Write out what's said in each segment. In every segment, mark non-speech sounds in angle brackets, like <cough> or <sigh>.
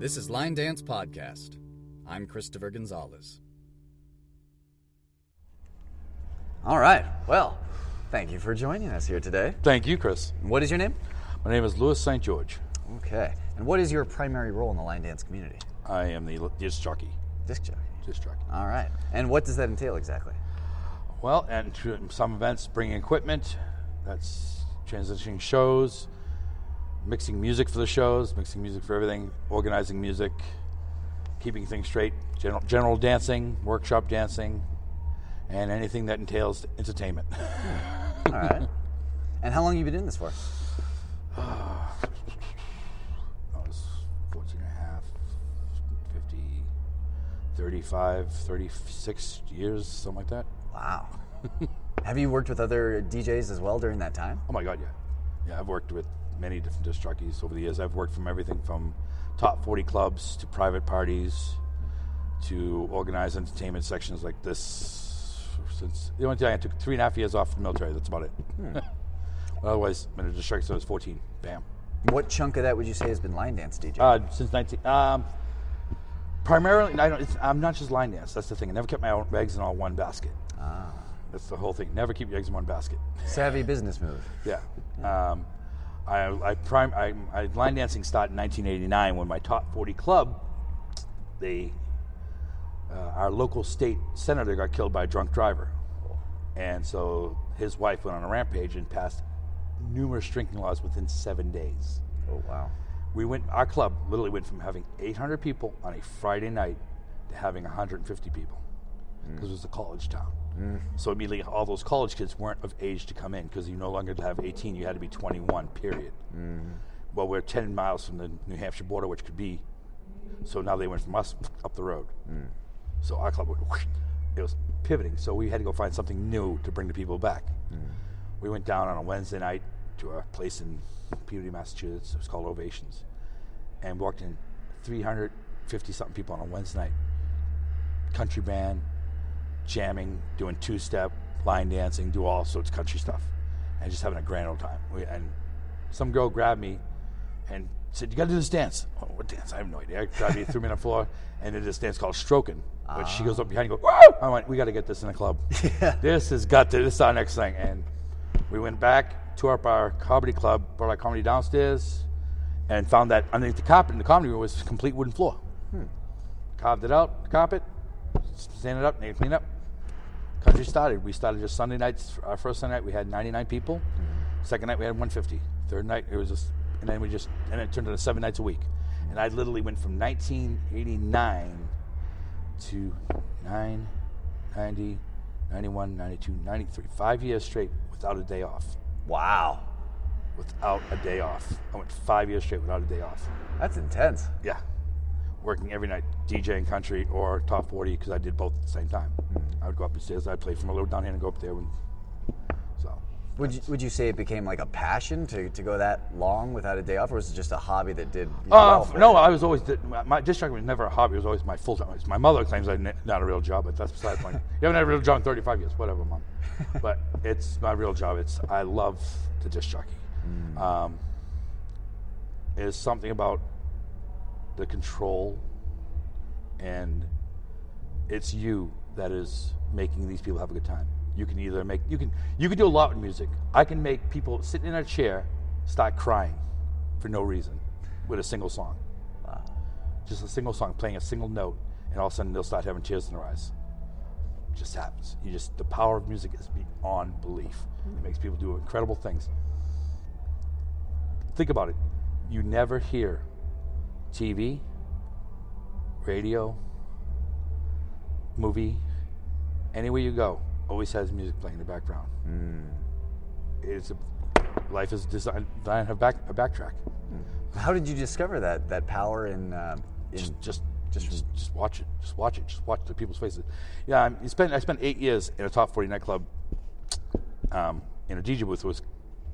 This is Line Dance Podcast. I'm Christopher Gonzalez. All right. Well, thank you for joining us here today. Thank you, Chris. What is your name? My name is Louis St. George. Okay. And what is your primary role in the line dance community? I am the l- disc jockey. Disc jockey. Disc jockey. All right. And what does that entail exactly? Well, and to some events, bringing equipment. That's transitioning shows, mixing music for the shows, mixing music for everything, organizing music, keeping things straight, general, general dancing, workshop dancing, and anything that entails entertainment. <laughs> All right. and how long have you been doing this for? <sighs> I was 14 and a half, 50, 35, 36 years, something like that. Wow. <laughs> have you worked with other DJs as well during that time? Oh my God, yeah. Yeah, I've worked with many different disc jockeys over the years. I've worked from everything from top 40 clubs to private parties to organized entertainment sections like this. Since the only time I took three and a half years off the military, that's about it. <laughs> Otherwise, been a jockey since I was 14. Bam. What chunk of that would you say has been line dance DJ? Uh, since 19. Um, primarily, I don't, it's, I'm not just line dance. That's the thing. I never kept my own eggs in all one basket. ah. That's the whole thing. Never keep your eggs in one basket. Savvy business move. Yeah. Um, I, I, prime, I, I line dancing started in 1989 when my top 40 club, they, uh, our local state senator got killed by a drunk driver, and so his wife went on a rampage and passed numerous drinking laws within seven days. Oh, wow. We went, our club literally went from having 800 people on a Friday night to having 150 people because it was a college town. So immediately, all those college kids weren't of age to come in because you no longer have 18; you had to be 21. Period. Mm-hmm. Well, we're 10 miles from the New Hampshire border, which could be. So now they went from us <laughs> up the road. Mm. So our club. <laughs> It was pivoting. So we had to go find something new to bring the people back. Mm. We went down on a Wednesday night to a place in Peabody, Massachusetts. It was called Ovations, and walked in 350 something people on a Wednesday night. Country band, jamming, doing two step, line dancing, do all sorts of country stuff, and just having a grand old time. We, and some girl grabbed me and said, "You got to do this dance." Oh, what dance? I have no idea. I Grabbed me, <laughs> threw me on the floor, and did this dance called stroking. But she goes up behind and goes, "Whoa!" I went, "We got to get this in the club. <laughs> This has got to. This is our next thing." And we went back, to up our comedy club, brought our comedy downstairs, and found that underneath the carpet in the comedy room was a complete wooden floor. Hmm. Carved it out, the carpet, stand it up, it clean up. Country started. We started just Sunday nights. Our first Sunday night we had 99 people. Mm-hmm. Second night we had 150. Third night it was just, and then we just, and it turned into seven nights a week. And I literally went from 1989 to 9, 90, 91, 92, 93. Five years straight without a day off. Wow. Without a day off. I went five years straight without a day off. That's intense. Yeah. Working every night, DJing country or top 40, because I did both at the same time. I would go up the stairs, I'd play from a little down here and go up there. And, so, Would you, would you say it became like a passion to, to go that long without a day off, or was it just a hobby that did uh, well no? I was always, my- disc jockey was never a hobby, it was always my full time. My mother claims I'm not a real job, but that's beside the point. <laughs> You haven't had a real job in 35 years, whatever, mom. <laughs> but it's my real job. It's, I love the disc jockey. Um, there's something about the control and it's you that is making these people have a good time. You can either make you can you can do a lot with music. I can make people sitting in a chair start crying for no reason with a single song. Just a single song, playing a single note, and all of a sudden they'll start having tears in their eyes. It just happens. You just the power of music is beyond belief. Mm-hmm. It makes people do incredible things. Think about it. You never hear TV, radio, movie, anywhere you go, always has music playing in the background. It's a, life is designed designed to have back, a backtrack. How did you discover that that power in, uh, in Just, just, just, just, just watch it. Just watch it. Just watch the people's faces. Yeah, I, spent, I spent eight years in a top 40 nightclub um, in a DJ booth. It was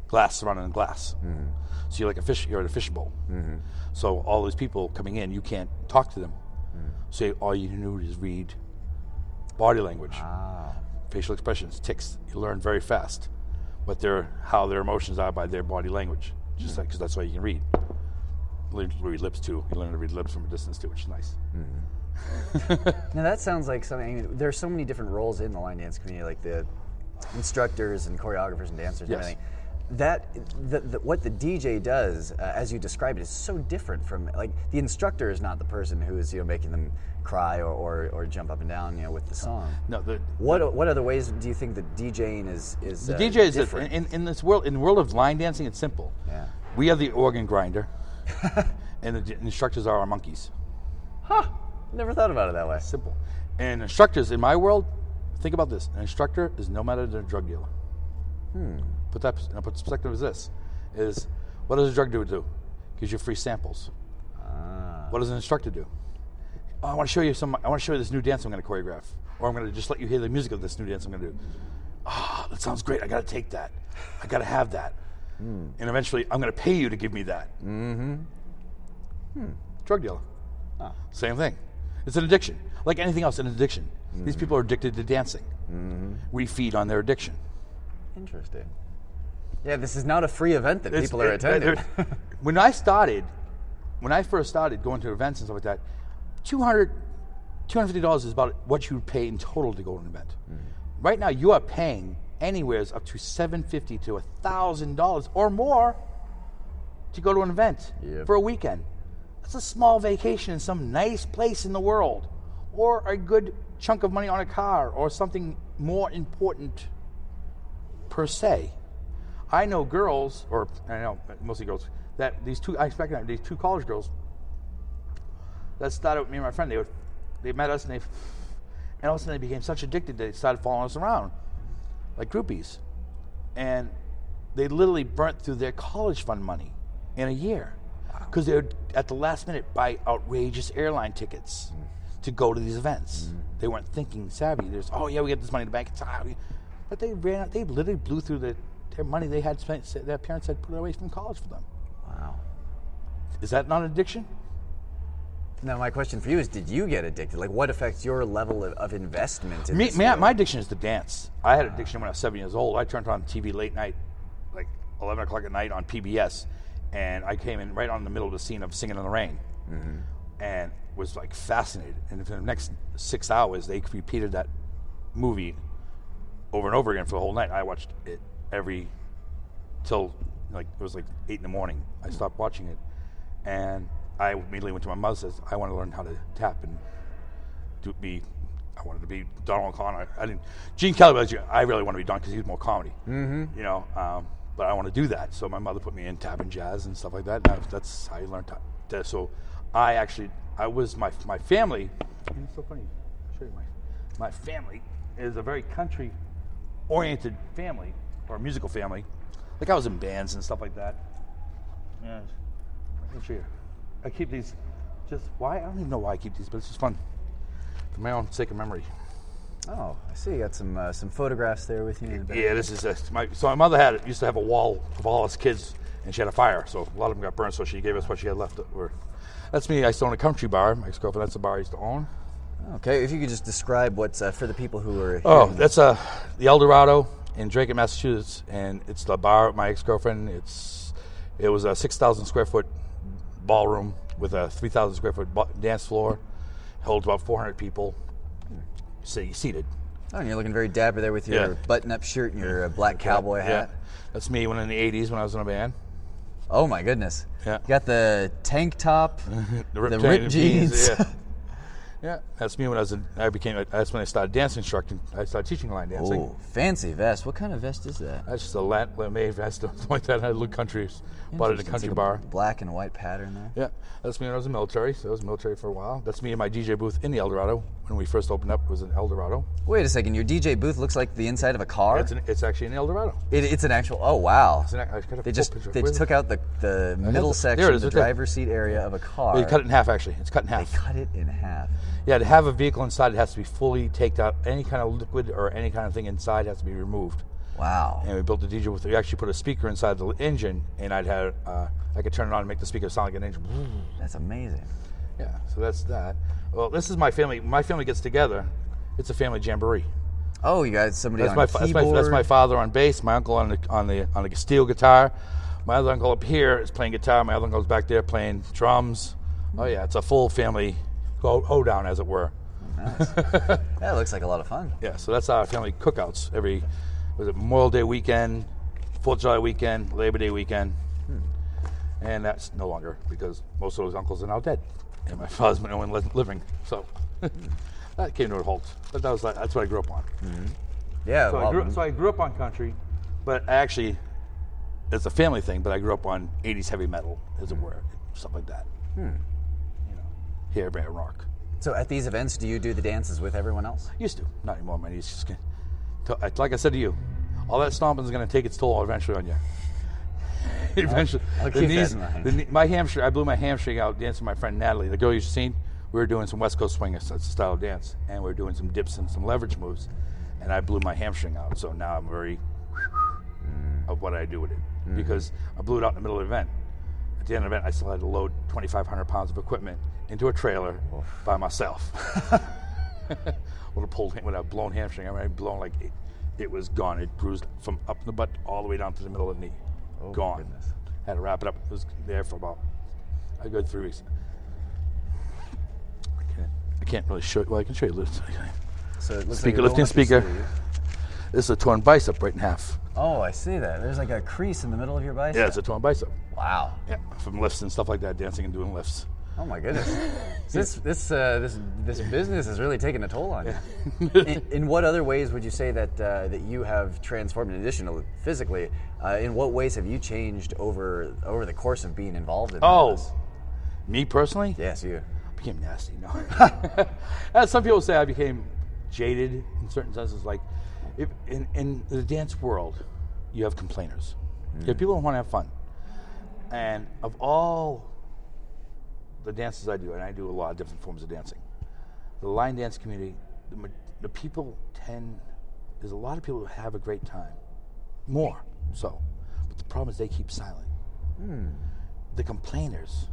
glass surrounded in glass. Mm-hmm. So you're like a fish. You're at a fish bowl. Mm-hmm. So all those people coming in, you can't talk to them. Mm-hmm. So all you can do is read body language, ah. facial expressions, ticks. You learn very fast what their how their emotions are by their body language. Just like because that's why you can read. learned to read lips too. You learn to read lips from a distance too, which is nice. Now that sounds like something. I mean, there's so many different roles in the line dance community, like the instructors and choreographers and dancers and everything. That the, the, what the DJ does, uh, as you describe it, is so different from like the instructor is not the person who is you know making them cry or, or, or jump up and down you know with the song. No, the What what other ways do you think that DJing is is the uh, DJ is different? in, in this world in the world of line dancing. It's simple. Yeah. We are the organ grinder, <laughs> and the instructors are our monkeys. Huh? Never thought about it that way. Simple. And instructors in my world, think about this: an instructor is no matter than a drug dealer. Put that perspective is this: is what does a drug dealer do? Gives you free samples. Ah. What does an instructor do? Oh, I want to show you some. I want to show you this new dance I'm going to choreograph, or I'm going to just let you hear the music of this new dance I'm going to do. Ah, that sounds great. I got to take that. I got to have that. Hmm. And eventually, I'm going to pay you to give me that. Mm-hmm. Hmm, drug dealer. Ah. Same thing. It's an addiction. Like anything else, an addiction. These mm-hmm. people are addicted to dancing. Mm-hmm. We feed on their addiction. Interesting. Yeah, this is not a free event that It's- people are it- attending. <laughs> when I started, when I first started going to events and stuff like that, 200 $250 is about what you would pay in total to go to an event. Mm-hmm. Right now, you are paying anywheres up to 750 to $1,000 or more to go to an event Yep. for a weekend. That's a small vacation in some nice place in the world, or a good chunk of money on a car, or something more important per se. I know girls, or I know mostly girls, that these two I expect these two college girls that started with me and my friend. They would they met us and they and all of a sudden they became such addicted they started following us around like groupies, and they literally burnt through their college fund money in a year because they would at the last minute buy outrageous airline tickets to go to these events. They weren't thinking savvy. There's oh yeah we get this money in the bank. It's, ah, but they ran out. They literally blew through the, their money they had spent. Their parents had put away from college for them. wow. Is that not an addiction? Now, my question for you is: Did you get addicted? Like, what affects your level of, of investment? In Me, this man, my addiction is to dance. I had addiction when I was seven years old. I turned on TV late night, like 11 o'clock at night on PBS, and I came in right on the middle of the scene of Singing in the Rain, mm-hmm. and was like fascinated. And for the next six hours, they repeated that movie over and over again for the whole night. I watched it every till like it was like eight in the morning. I stopped watching it, and I immediately went to my mother. Says I want to learn how to tap and do be. I wanted to be Donald O'Connor. I didn't. Gene Kelly was. I really want to be Don because he's more comedy. Mm-hmm. You know, um, but I want to do that. So my mother put me in tap and jazz and stuff like that. And I- that's how you learn tap. that- So I actually, I was my my family. and It's so funny. I'll show you my my family is a very country oriented family or musical family. Like I was in bands and stuff like that. Yeah. Let me show you. I keep these just why I don't even know why I keep these, but it's just fun. For my own sake of memory. Oh, I see. You got some uh, some photographs there with you. In the back. Yeah, this is a, my so my mother had used to have a wall of all us kids and she had a fire, so a lot of them got burned, so she gave us what she had left. Or that's me. I used to own a country bar. My ex girlfriend, that's the bar I used to own. Okay, if you could just describe what's uh, for the people who are. Oh, that's uh, the El Dorado in Dracut, Massachusetts, and it's the bar. of My ex girlfriend. It's it was a six thousand square foot ballroom with a three thousand square foot dance floor. Holds about four hundred people. See, seated. Oh, and you're looking very dapper there with your Yeah. button-up shirt and your uh, black cowboy Yeah. hat. That's me when in the '80s when I was in a band. Oh my goodness. Yeah. You got the tank top, <laughs> The ripped, the ripped jeans. Yeah. <laughs> yeah, that's me when I was. In, I became. That's when I started dance instructing. I started teaching line dancing. oh, fancy vest. What kind of vest is that? That's just a lat made vest, <laughs> something like that. I looked country, bought it at a country like bar. Black and white pattern there. Yeah, that's me when I was in the military. So I was in military for a while. That's me in my DJ booth in the Eldorado when we first opened up. It was in Eldorado. Wait a second. Your DJ booth looks like the inside of a car. It's, an, it's actually in El Dorado. It, it's an actual. Oh wow. An, They just they just took out the, the middle section, is, the driver's seat area of a car. They cut it in half. Actually, it's cut in half. They cut it in half. Yeah, to have a vehicle inside, it has to be fully taken out. Any kind of liquid or any kind of thing inside has to be removed. Wow. And we built a DJ with. We actually put a speaker inside the engine, and I'd had. Uh, I could turn it on and make the speaker sound like an engine. That's amazing. Yeah, so that's that. Well, this is my family. My family gets together. It's a family jamboree. Oh, you got somebody That's on my, fa- that's my that's my father on bass, my uncle on the on the on the steel guitar, My other uncle up here is playing guitar. My other uncle's back there playing drums. Oh yeah, it's a full family ho- hoedown, as it were. Nice. <laughs> that looks like a lot of fun. Yeah, so that's our family cookouts every was it Memorial Day weekend, Fourth of July weekend, Labor Day weekend, hmm. and that's no longer because most of those uncles are now dead, and my <laughs> father's been the only li- living. So <laughs> that came to a halt. But that was like, that's what I grew up on. Mm-hmm. Yeah. So, well, I grew, mm-hmm. so I grew up on country, but I actually, it's a family thing. But I grew up on '80s heavy metal, as it mm-hmm. were, stuff like that. Hmm. You know, hair band rock. so at these events, do you do the dances with everyone else? Used to, not anymore. My knees just. Like I said to you, all that stomping is going to take its toll eventually on you. <laughs> eventually, I'll the keep that knees, the knee- my hamstring. I blew my hamstring out dancing with my friend Natalie, the girl you've seen. We were doing some West Coast swing it's a style of dance, and we were doing some dips and some leverage moves, and I blew my hamstring out. So now I'm very of what I do with it mm. because I blew it out in the middle of the event. At the end of the event, I still had to load 2,500 pounds of equipment into a trailer by myself. <laughs> <laughs> with a pulled, with a blown hamstring, I mean, blown like it, it was gone. It bruised from up in the butt all the way down to the middle of the knee. Oh, gone. goodness. Had to wrap it up. It was there for about a good three weeks. I can't, I can't really show. Well, I can show you this. So it looks Speaker, like lifting you're rolling up your speaker. This is a torn bicep right in half. Oh, I see that. There's like a crease in the middle of your bicep. Yeah, it's a torn bicep. Wow. Yeah, from lifts and stuff like that, dancing and doing lifts. Oh my goodness. <laughs> this this uh, this this business is really taking a toll on you. in, in what other ways would you say that uh, that you have transformed, in addition to physically? Uh, in what ways have you changed over over the course of being involved in this? Oh, this? me personally, yes, you. I became nasty. No, <laughs> as some people say, I became jaded in certain senses. Like, if in in the dance world, you have complainers. You have people who want to have fun, and of all the dances I do, and I do a lot of different forms of dancing, the line dance community, the, the people tend. There's a lot of people who have a great time, more so, but the problem is they keep silent. The complainers,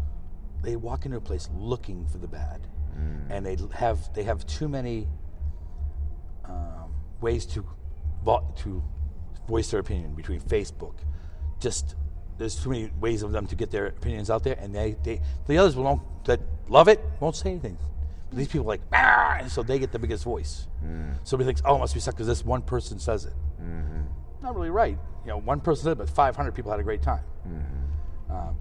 they walk into a place looking for the bad, and they have they have too many um, ways to vo- to voice their opinion between Facebook. Just there's too many ways of them to get their opinions out there, and they, they the others will not, that love it won't say anything. But these people are like, ah, and so they get the biggest voice. Mm. Somebody thinks, oh, it must be suck because this one person says it. Mm-hmm. Not really right. You know, one person said it, but 500 people had a great time. Mm-hmm. Um,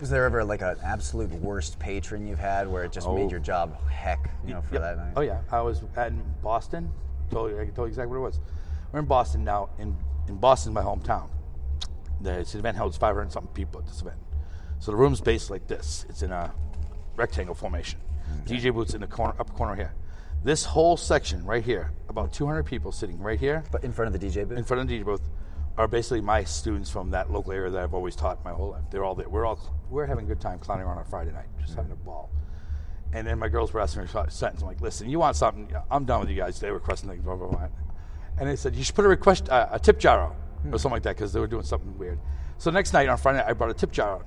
was there ever like an absolute worst patron you've had where it just made Oh. your job heck, you know, for Yep. that night? Oh yeah, I was in Boston. Told you, I can tell you exactly what it was. We're in Boston now. In in Boston, my hometown. This event holds 500 something people at this event. So the room's based like this. It's in a rectangle formation. DJ booths in the corner, upper corner here. This whole section right here, about 200 people sitting right here But in front of the DJ booth. in front of the DJ booth, are basically my students from that local area that I've always taught my whole life. They're all there. We're all we're having a good time clowning around on Friday night, just having a ball. And then my girls were asking me a sentence. I'm like, listen, you want something? I'm done with you guys. They were requesting things, blah, blah, blah. And they said, you should put a request, uh, a tip jar out, or something like that, because they were doing something weird. So next night on Friday I brought a tip jar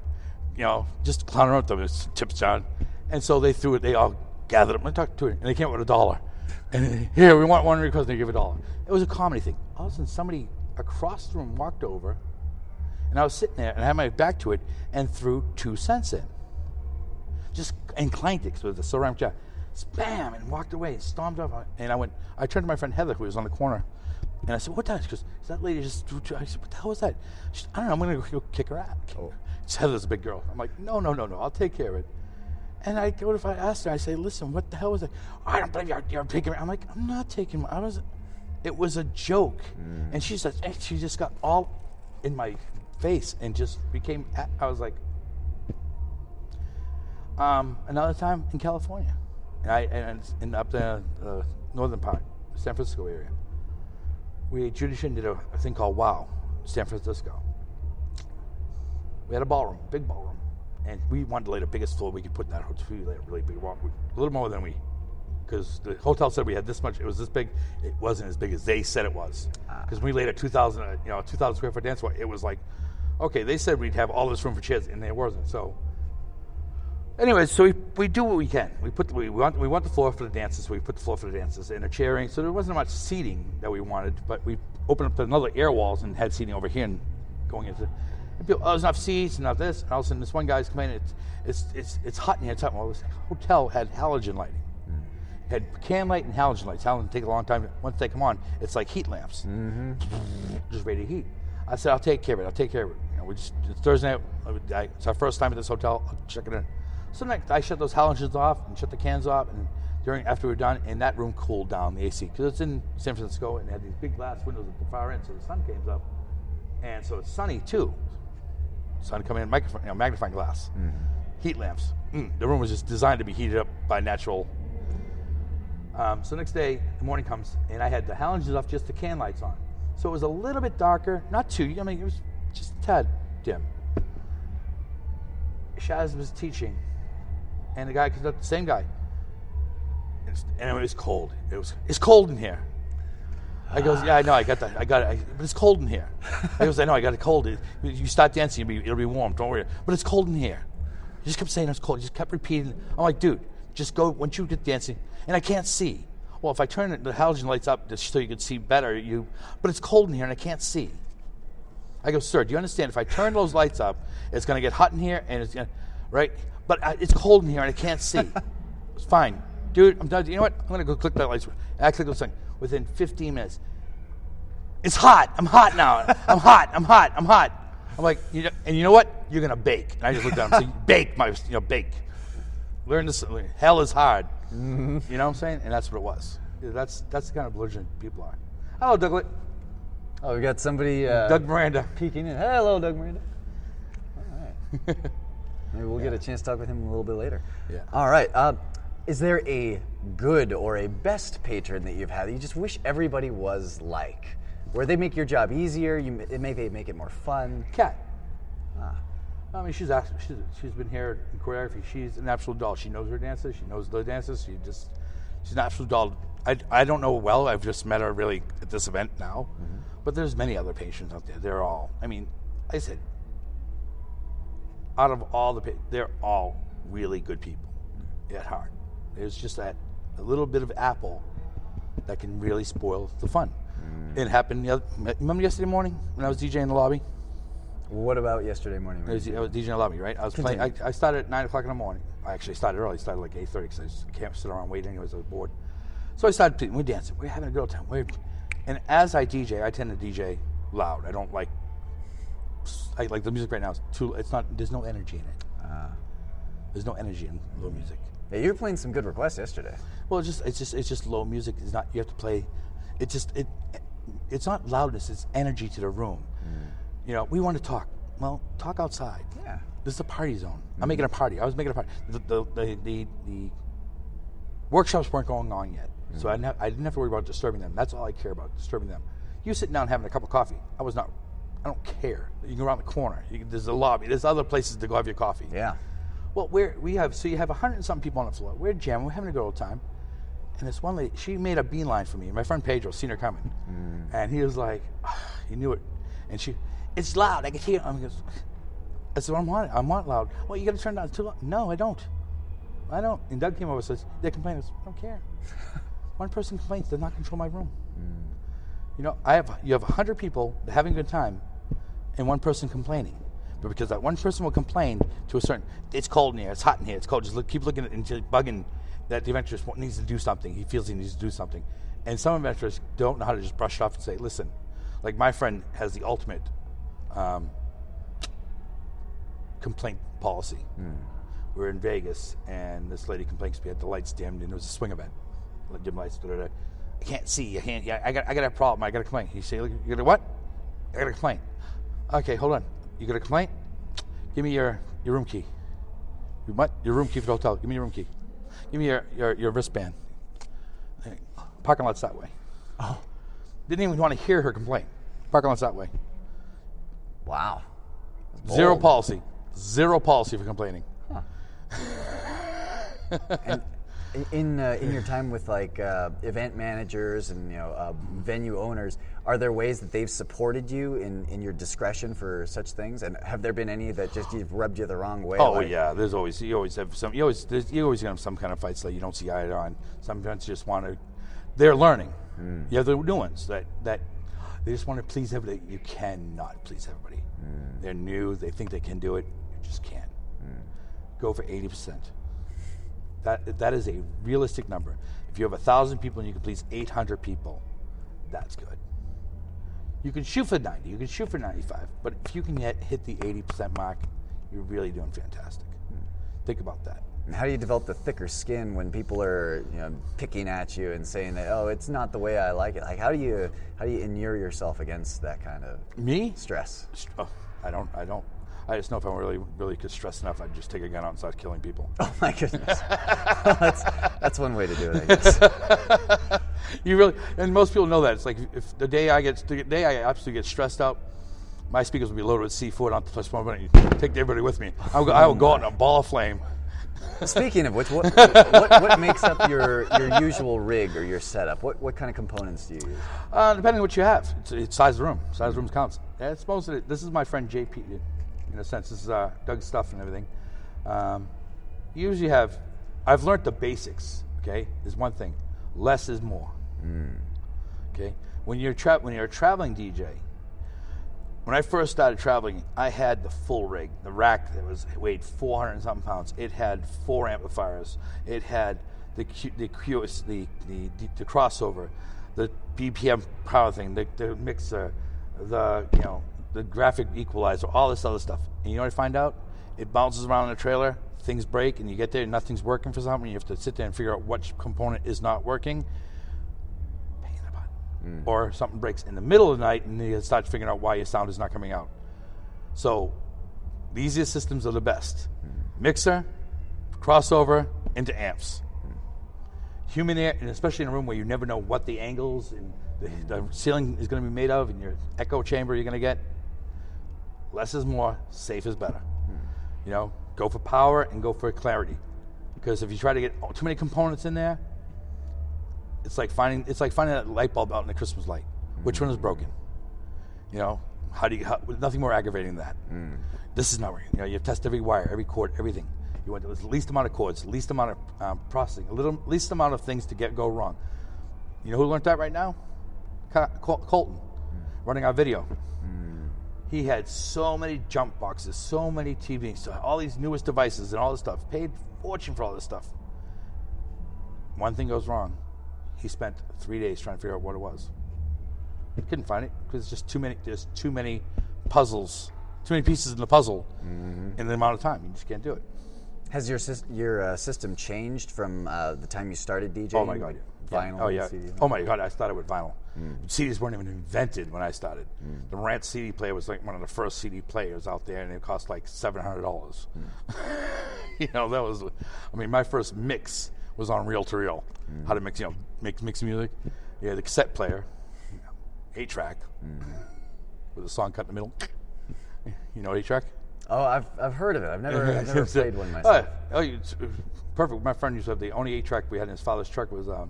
you know, just clowning around with them. It's tip jar. And so they threw it, they all gathered up and talked to it, and they came up with a dollar. And here, we want one request, and they give a dollar. It was a comedy thing. All of a sudden, somebody across the room walked over, and I was sitting there, and I had my back to it, and threw two cents in just it because it was a ceramic jar. Spam and walked away and stormed off. And I went, I turned to my friend Heather, who was on the corner, and I said, What the? She goes, Is that lady just? I said, What the hell was that? She said, I don't know, I'm going to go kick her out. Oh. <laughs> Heather's a big girl. I'm like, No, no, no, no, I'll take care of it. And I go, if I asked her, I say, Listen, what the hell was that? I don't believe you're, you're taking her. I'm like, I'm not taking her. I was, it was a joke. And she said, and she just got all in my face and just became, I was like, um, another time in California, and I and in up the uh, northern part, San Francisco area. We Judician did a, a thing called Wow, San Francisco. We had a ballroom, big ballroom, and we wanted to lay the biggest floor we could put in that hotel. We laid a really big one, a little more than we, because the hotel said we had this much. It was this big. It wasn't as big as they said it was. Ah. Because we laid a two thousand, uh, you know, two thousand square foot dance floor. It was like, okay, they said we'd have all this room for chairs, and there wasn't. So Anyways, so we, we do what we can. We put we want we want the floor for the dances. So we put the floor for the dances and a chairing. So there wasn't much seating that we wanted, but we opened up another air walls and had seating over here and going into. And people, oh, there's enough seats, enough this. And all of a sudden, this one guy's complaining, it's, it's, it's, it's hot in here. It's hot. Well, this hotel had halogen lighting. Mm. Had can light and halogen lights. Halogen take a long time. Once they come on, it's like heat lamps, mm-hmm. just ready to heat. I said, I'll take care of it. I'll take care of it. You know, we just it's Thursday night. I- It's our first time at this hotel. I'll check it in. So next, I shut those halogens off and shut the cans off, and during after we were done, and that room cooled down the AC because it's in San Francisco and it had these big glass windows at the far end, so the sun came up, and so it's sunny too. Sun coming in, microphone, you know, magnifying glass, heat lamps. Mm, the room was just designed to be heated up by natural. Um, so next day, the morning comes, and I had the halogens off, just the can lights on. So it was a little bit darker, not too. I mean, it was just a tad dim. Shaz was teaching, and the guy comes up, the same guy, and it was cold. It was it's cold in here. I goes, yeah, I know, I got that, I got it, I, but it's cold in here. <laughs> I goes, I know, I got it cold. It- you start dancing, it'll be, it'll be warm. Don't worry, but it's cold in here. He just kept saying it's cold. He just kept repeating. I'm like, dude, just go once you get dancing, and I can't see. Well, if I turn the halogen lights up just so you can see better, you, but it's cold in here and I can't see. I go, sir, do you understand? If I turn those lights up, it's going to get hot in here, and it's going to, right? But I, it's cold in here, and I can't see. <laughs> it's fine, dude. I'm done. You know what? I'm going to go click that light switch. I click this thing. Within 15 minutes, it's hot. I'm hot now. <laughs> I'm hot. I'm hot. I'm hot. I'm like, you know, and you know what? You're going to bake. And I just looked at him and said, bake, my, you know, bake. Learn this. Hell is hard. You know what I'm saying? And that's what it was. That's that's the kind of belligerent people are. Hello, Douglas. Oh, we got somebody uh, Doug Miranda. peeking in. Hello, Doug Miranda. All right. <laughs> Maybe we'll get a chance to talk with him a little bit later. Yeah. All right. Uh, is there a good or a best patron that you've had that you just wish everybody was like? Where they make your job easier, you it make they make it more fun. Cat. I mean, she's actually she's, she's been here in choreography. She's an absolute doll. She knows her dances. She knows the dances. She just she's an absolute doll. I, I don't know well. I've just met her really at this event now. But there's many other patients out there. They're all. I mean, I said, out of all the, pa- they're all really good people at heart. There's just that a little bit of apple that can really spoil the fun. Mm. It happened. The other, remember yesterday morning when I was DJing in the lobby? What about yesterday morning? I was, I was DJing in the lobby, right? I was playing. I, I started at nine o'clock in the morning. I actually started early. I started like eight thirty because I just can't sit around waiting anyways. I was bored. So I started. We're dancing. We're having a good time. We're, and as I DJ, I tend to DJ loud. I don't like. I like the music right now. Is too. It's not. There's no energy in it. Ah. There's no energy in low music. Yeah, you were playing some good requests yesterday. Well, it's just it's just it's just low music. It's not you have to play. It just it it's not loudness. It's energy to the room. Mm. You know, we want to talk. Well, talk outside. Yeah. This is a party zone. I'm mm-hmm. making a party. I was making a party. The the the, the, the workshops weren't going on yet, so I mm. didn't, have, I didn't have to worry about disturbing them. That's all I care about, disturbing them. You sitting down having a cup of coffee. I was not. I don't care. You can go around the corner. You can, there's a lobby. There's other places to go have your coffee. Yeah. Well, we're, we have so you have a hundred and something people on the floor. We're jamming. We're having a good old time. And this one lady, she made a beeline for me. My friend Pedro seen her coming, mm. and he was like, ah, he knew it. And she, it's loud. I can hear. I'm just, I said, well, I want it. I want it loud. Well, you got to turn it down. It's too loud. No, I don't. I don't. And Doug came over and says, they complain. I said, I don't care. <laughs> one person complains does not control my room. Mm. You know, I have you have hundred people having a good time, and one person complaining. But because that one person will complain to a certain, it's cold in here, it's hot in here, it's cold. Just look, keep looking at and just bugging that the wa- needs to do something. He feels he needs to do something, and some eventualists don't know how to just brush it off and say, "Listen," like my friend has the ultimate um, complaint policy. We're in Vegas, and this lady complains to me that the lights dimmed, and it was a swing event, dim lights. Da. I can't see. I can't. Yeah, I got. I got a problem. I got a complaint. You say, "Look, you got a what? I got a complaint. Okay, hold on. You got a complaint? Give me your your room key. Your what? Your room key for the hotel. Give me your room key. Give me your your, your wristband. Parking lot's that way. Oh. Didn't even want to hear her complaint. Parking lot's that way. Wow. Zero Bold. policy. Zero policy for complaining. <laughs> In uh, in your time with like uh, event managers and you know uh, venue owners, are there ways that they've supported you in, in your discretion for such things? And have there been any that just you've rubbed you the wrong way? Oh like- yeah, there's always you always have some you always there's, you always gonna have some kind of fights that you don't see eye to eye on. Some events you just want to. They're learning. You have the new ones that that They just want to please everybody. You cannot please everybody. They're new. They think they can do it. You just can't. Go for 80%. That, that is a realistic number. If you have a thousand people and you can please 800 people, that's good. You can shoot for 90, you can shoot for 95, but if you can hit, hit the 80% mark, you're really doing fantastic. Think about that. And how do you develop the thicker skin when people are, you know, picking at you and saying that, oh, it's not the way I like it? Like, how do you how do you inure yourself against that kind of Me? stress? Oh, I don't. I don't. I just know if I'm really, really could stress enough, I'd just take a gun out and start killing people. <laughs> Oh my goodness, <laughs> <laughs> that's that's one way to do it, I guess. you really, and most people know that. It's like if the day I get, the day I absolutely get stressed out, my speakers will be loaded with C4 on the touch my button. Take everybody with me. I'll go, I will go out in a ball of flame. Speaking of which, what, what what makes up your your usual rig or your setup? What what kind of components do you use? Uh, depending on what you have, it's, it's size of the room. Size of the room counts. It's most of it. This is my friend JP, in a sense. This is uh, Doug's stuff and everything. Um, you usually have. I've learned the basics. Okay, is one thing. Less is more. Okay, when you're tra- when you're a traveling DJ. When I first started traveling, I had the full rig, the rack that was weighed 400 and something pounds. It had four amplifiers. It had the Q, the QS, the, the the crossover, the BPM power thing, the, the mixer, the you know the graphic equalizer, all this other stuff. And you know what I find out? It bounces around in the trailer. Things break, and you get there, and nothing's working for something. You have to sit there and figure out which component is not working pain in the butt. Mm. Or something breaks in the middle of the night and you start figuring out why your sound is not coming out. So the easiest systems are the best. Mm. Mixer, crossover, into amps. Mm. Human air, and especially in a room where you never know what the angles and the, the ceiling is going to be made of and your echo chamber you're going to get. Less is more, safe is better. You know, go for power and go for clarity. Because if you try to get too many components in there, it's like finding it's like finding that light bulb out in a Christmas light. Which one is broken? You know, how do you? How, nothing more aggravating than that. This is not working. You know, you test every wire, every cord, everything. You want the least amount of cords, least amount of um, processing, little least amount of things to get go wrong. You know who learned that right now? Col- Colton, running our video. He had so many jump boxes, so many TVs, all these newest devices and all this stuff. Paid fortune for all this stuff. One thing goes wrong. He spent three days trying to figure out what it was. Couldn't find it because it's just too many. There's too many puzzles, too many pieces in the puzzle in the amount of time. You just can't do it. Has your your uh, system changed from uh, the time you started DJing? Oh my god! Yeah. Vinyl. Oh yeah. CD? Oh my god! I started with vinyl. CDs weren't even invented when I started. The Rant CD player was like one of the first CD players out there, and it cost like seven hundred dollars. <laughs> you know, that was. I mean, my first mix was on reel to reel. How to mix, you know, mix mix music. Yeah, the cassette player, eight track, with a song cut in the middle. You know, eight track. Oh, I've, I've heard of it. I've never I've never <laughs> played one myself. Oh, you- uh, perfect. My friend used to have the only eight track we had in his father's truck was um,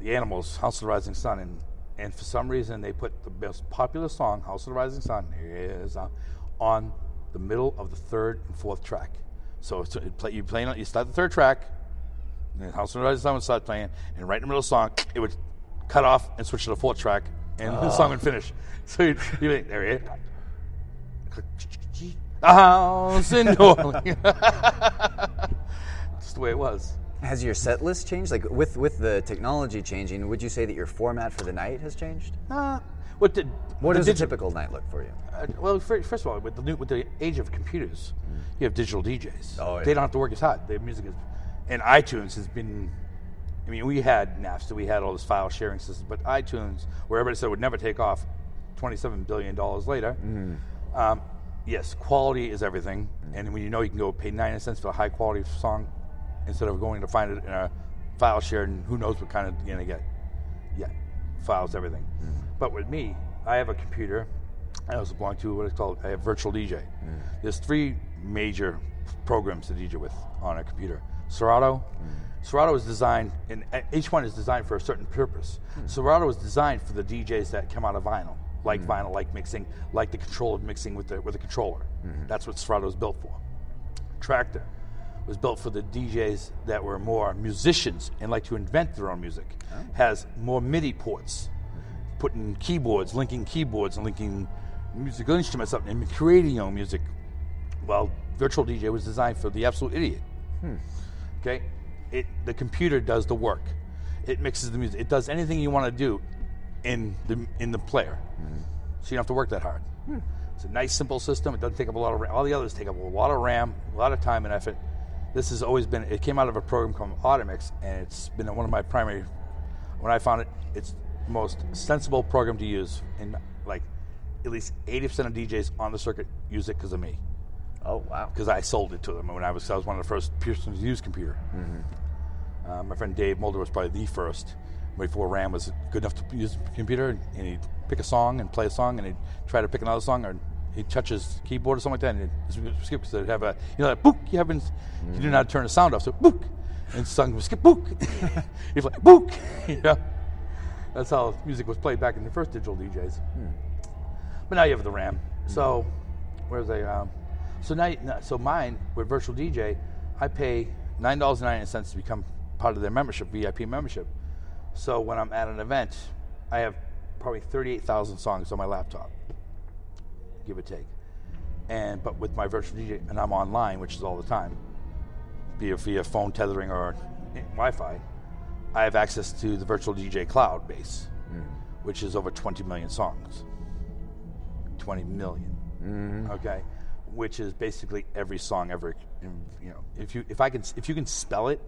the Animals, House of the Rising Sun, and and for some reason they put the most popular song, House of the Rising Sun, is, uh, on the middle of the third and fourth track. So it's, it play, you playing, you start the third track, and House of the Rising Sun would start playing, and right in the middle of the song, it would cut off and switch to the fourth track, and the song would finish. <laughs> So you you think, there it is. A house in New Orleans. <laughs> Just the way it was. Has your set list changed? Like with with the technology changing, would you say that your format for the night has changed? Uh, what did What the does a typical night look for you? uh, well, fir- first of all, with the new, with the age of computers, you have digital DJs. Oh, They don't have to work as hard. Their music is, and iTunes has been. I mean, we had Napster, we had all this file sharing system, but iTunes, where everybody said it would never take off, twenty-seven billion dollars later. Um, yes, quality is everything, and when you know you can go pay ninety cents for a high quality song, instead of going to find it in a file share and who knows what kind of you're gonna get. Yeah, files everything. Mm. But with me, I have a computer. I also belong to what it's called. I have virtual DJ. Mm. There's three major programs to DJ with on a computer. Serato. Mm. Serato is designed, and each one is designed for a certain purpose. Serato is designed for the DJs that come out of vinyl, like vinyl, like mixing, like the control of mixing with the with a controller. Mm-hmm. That's what Serato is built for. Tractor was built for the DJs that were more musicians and like to invent their own music. Oh. Has more MIDI ports. putting keyboards, linking keyboards, and linking musical instruments up, and creating your own music. Well, virtual DJ was designed for the absolute idiot. Hmm. Okay, it the computer does the work. It mixes the music. It does anything you want to do in the in the player, hmm. so you don't have to work that hard. Hmm. It's a nice, simple system. It doesn't take up a lot of RAM. All the others take up a lot of RAM, a lot of time and effort. This has always been. It came out of a program called Atomix, and it's been one of my primary. When I found it, it's the most sensible program to use. And like, at least eighty percent of DJs on the circuit use it because of me Oh wow. because I sold it to them when I was I was one of the first persons to use computer. Uh, my friend Dave Mulder was probably the first before RAM was good enough to use a computer, and he'd pick a song and play a song, and he'd try to pick another song, or he'd touch his keyboard or something like that, and it'd skip because it'd have a you know that book you haven't you didn't know how to turn the sound off, so book, and would skip book, <laughs> he'd like book, <laughs> you know. That's how music was played back in the first digital DJs. But now you have the RAM. So, where's a um, so now now- so mine with virtual DJ, I pay nine dollars and ninety cents to become part of their membership, VIP membership. So when I'm at an event, I have probably thirty-eight thousand songs on my laptop, give or take. And but with my virtual DJ, and I'm online, which is all the time, be it via phone tethering or Wi-Fi, I have access to the virtual DJ cloud base, mm. which is over 20 million songs. 20 million. Mm-hmm. Okay, which is basically every song ever. You know, if you if I can if you can spell it,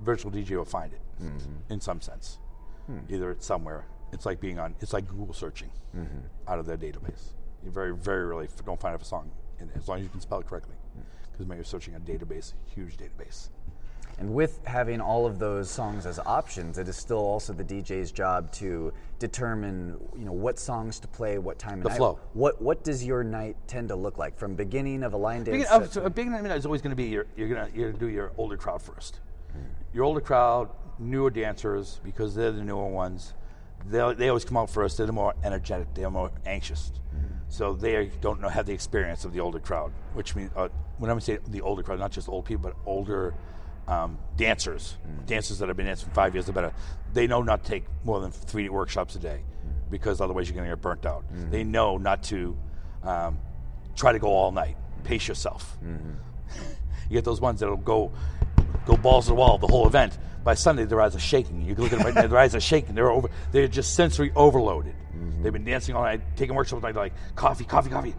virtual DJ will find it mm-hmm. in some sense. Hmm. Either it's somewhere. It's like being on. It's like Google searching mm-hmm. out of their database. You very very rarely don't find a song in it, as long as you can spell it correctly. Because when you're searching a database, a huge database. And with having all of those songs as options, it is still also the DJ's job to determine, you know, what songs to play, what time of The night. flow. What What does your night tend to look like from beginning of a line dance? Set uh, to- a big night is always going to be your, you're going to you're gonna do your older crowd first. Your older crowd, newer dancers, because they're the newer ones. They they always come out first. They're the more energetic. They're more anxious. So they don't know have the experience of the older crowd, which means uh, when I say the older crowd, not just old people, but older um, dancers, dancers that have been dancing for five years or better. They know not to take more than three workshops a day, because otherwise you're going to get burnt out. They know not to um, try to go all night. Pace yourself. <laughs> You get those ones that'll go go balls to the wall the whole event. By Sunday, their eyes are shaking. You can look at them right now; their eyes are shaking. They're over. They're just sensory overloaded. They've been dancing all night, taking workshops all night, like coffee, coffee, coffee.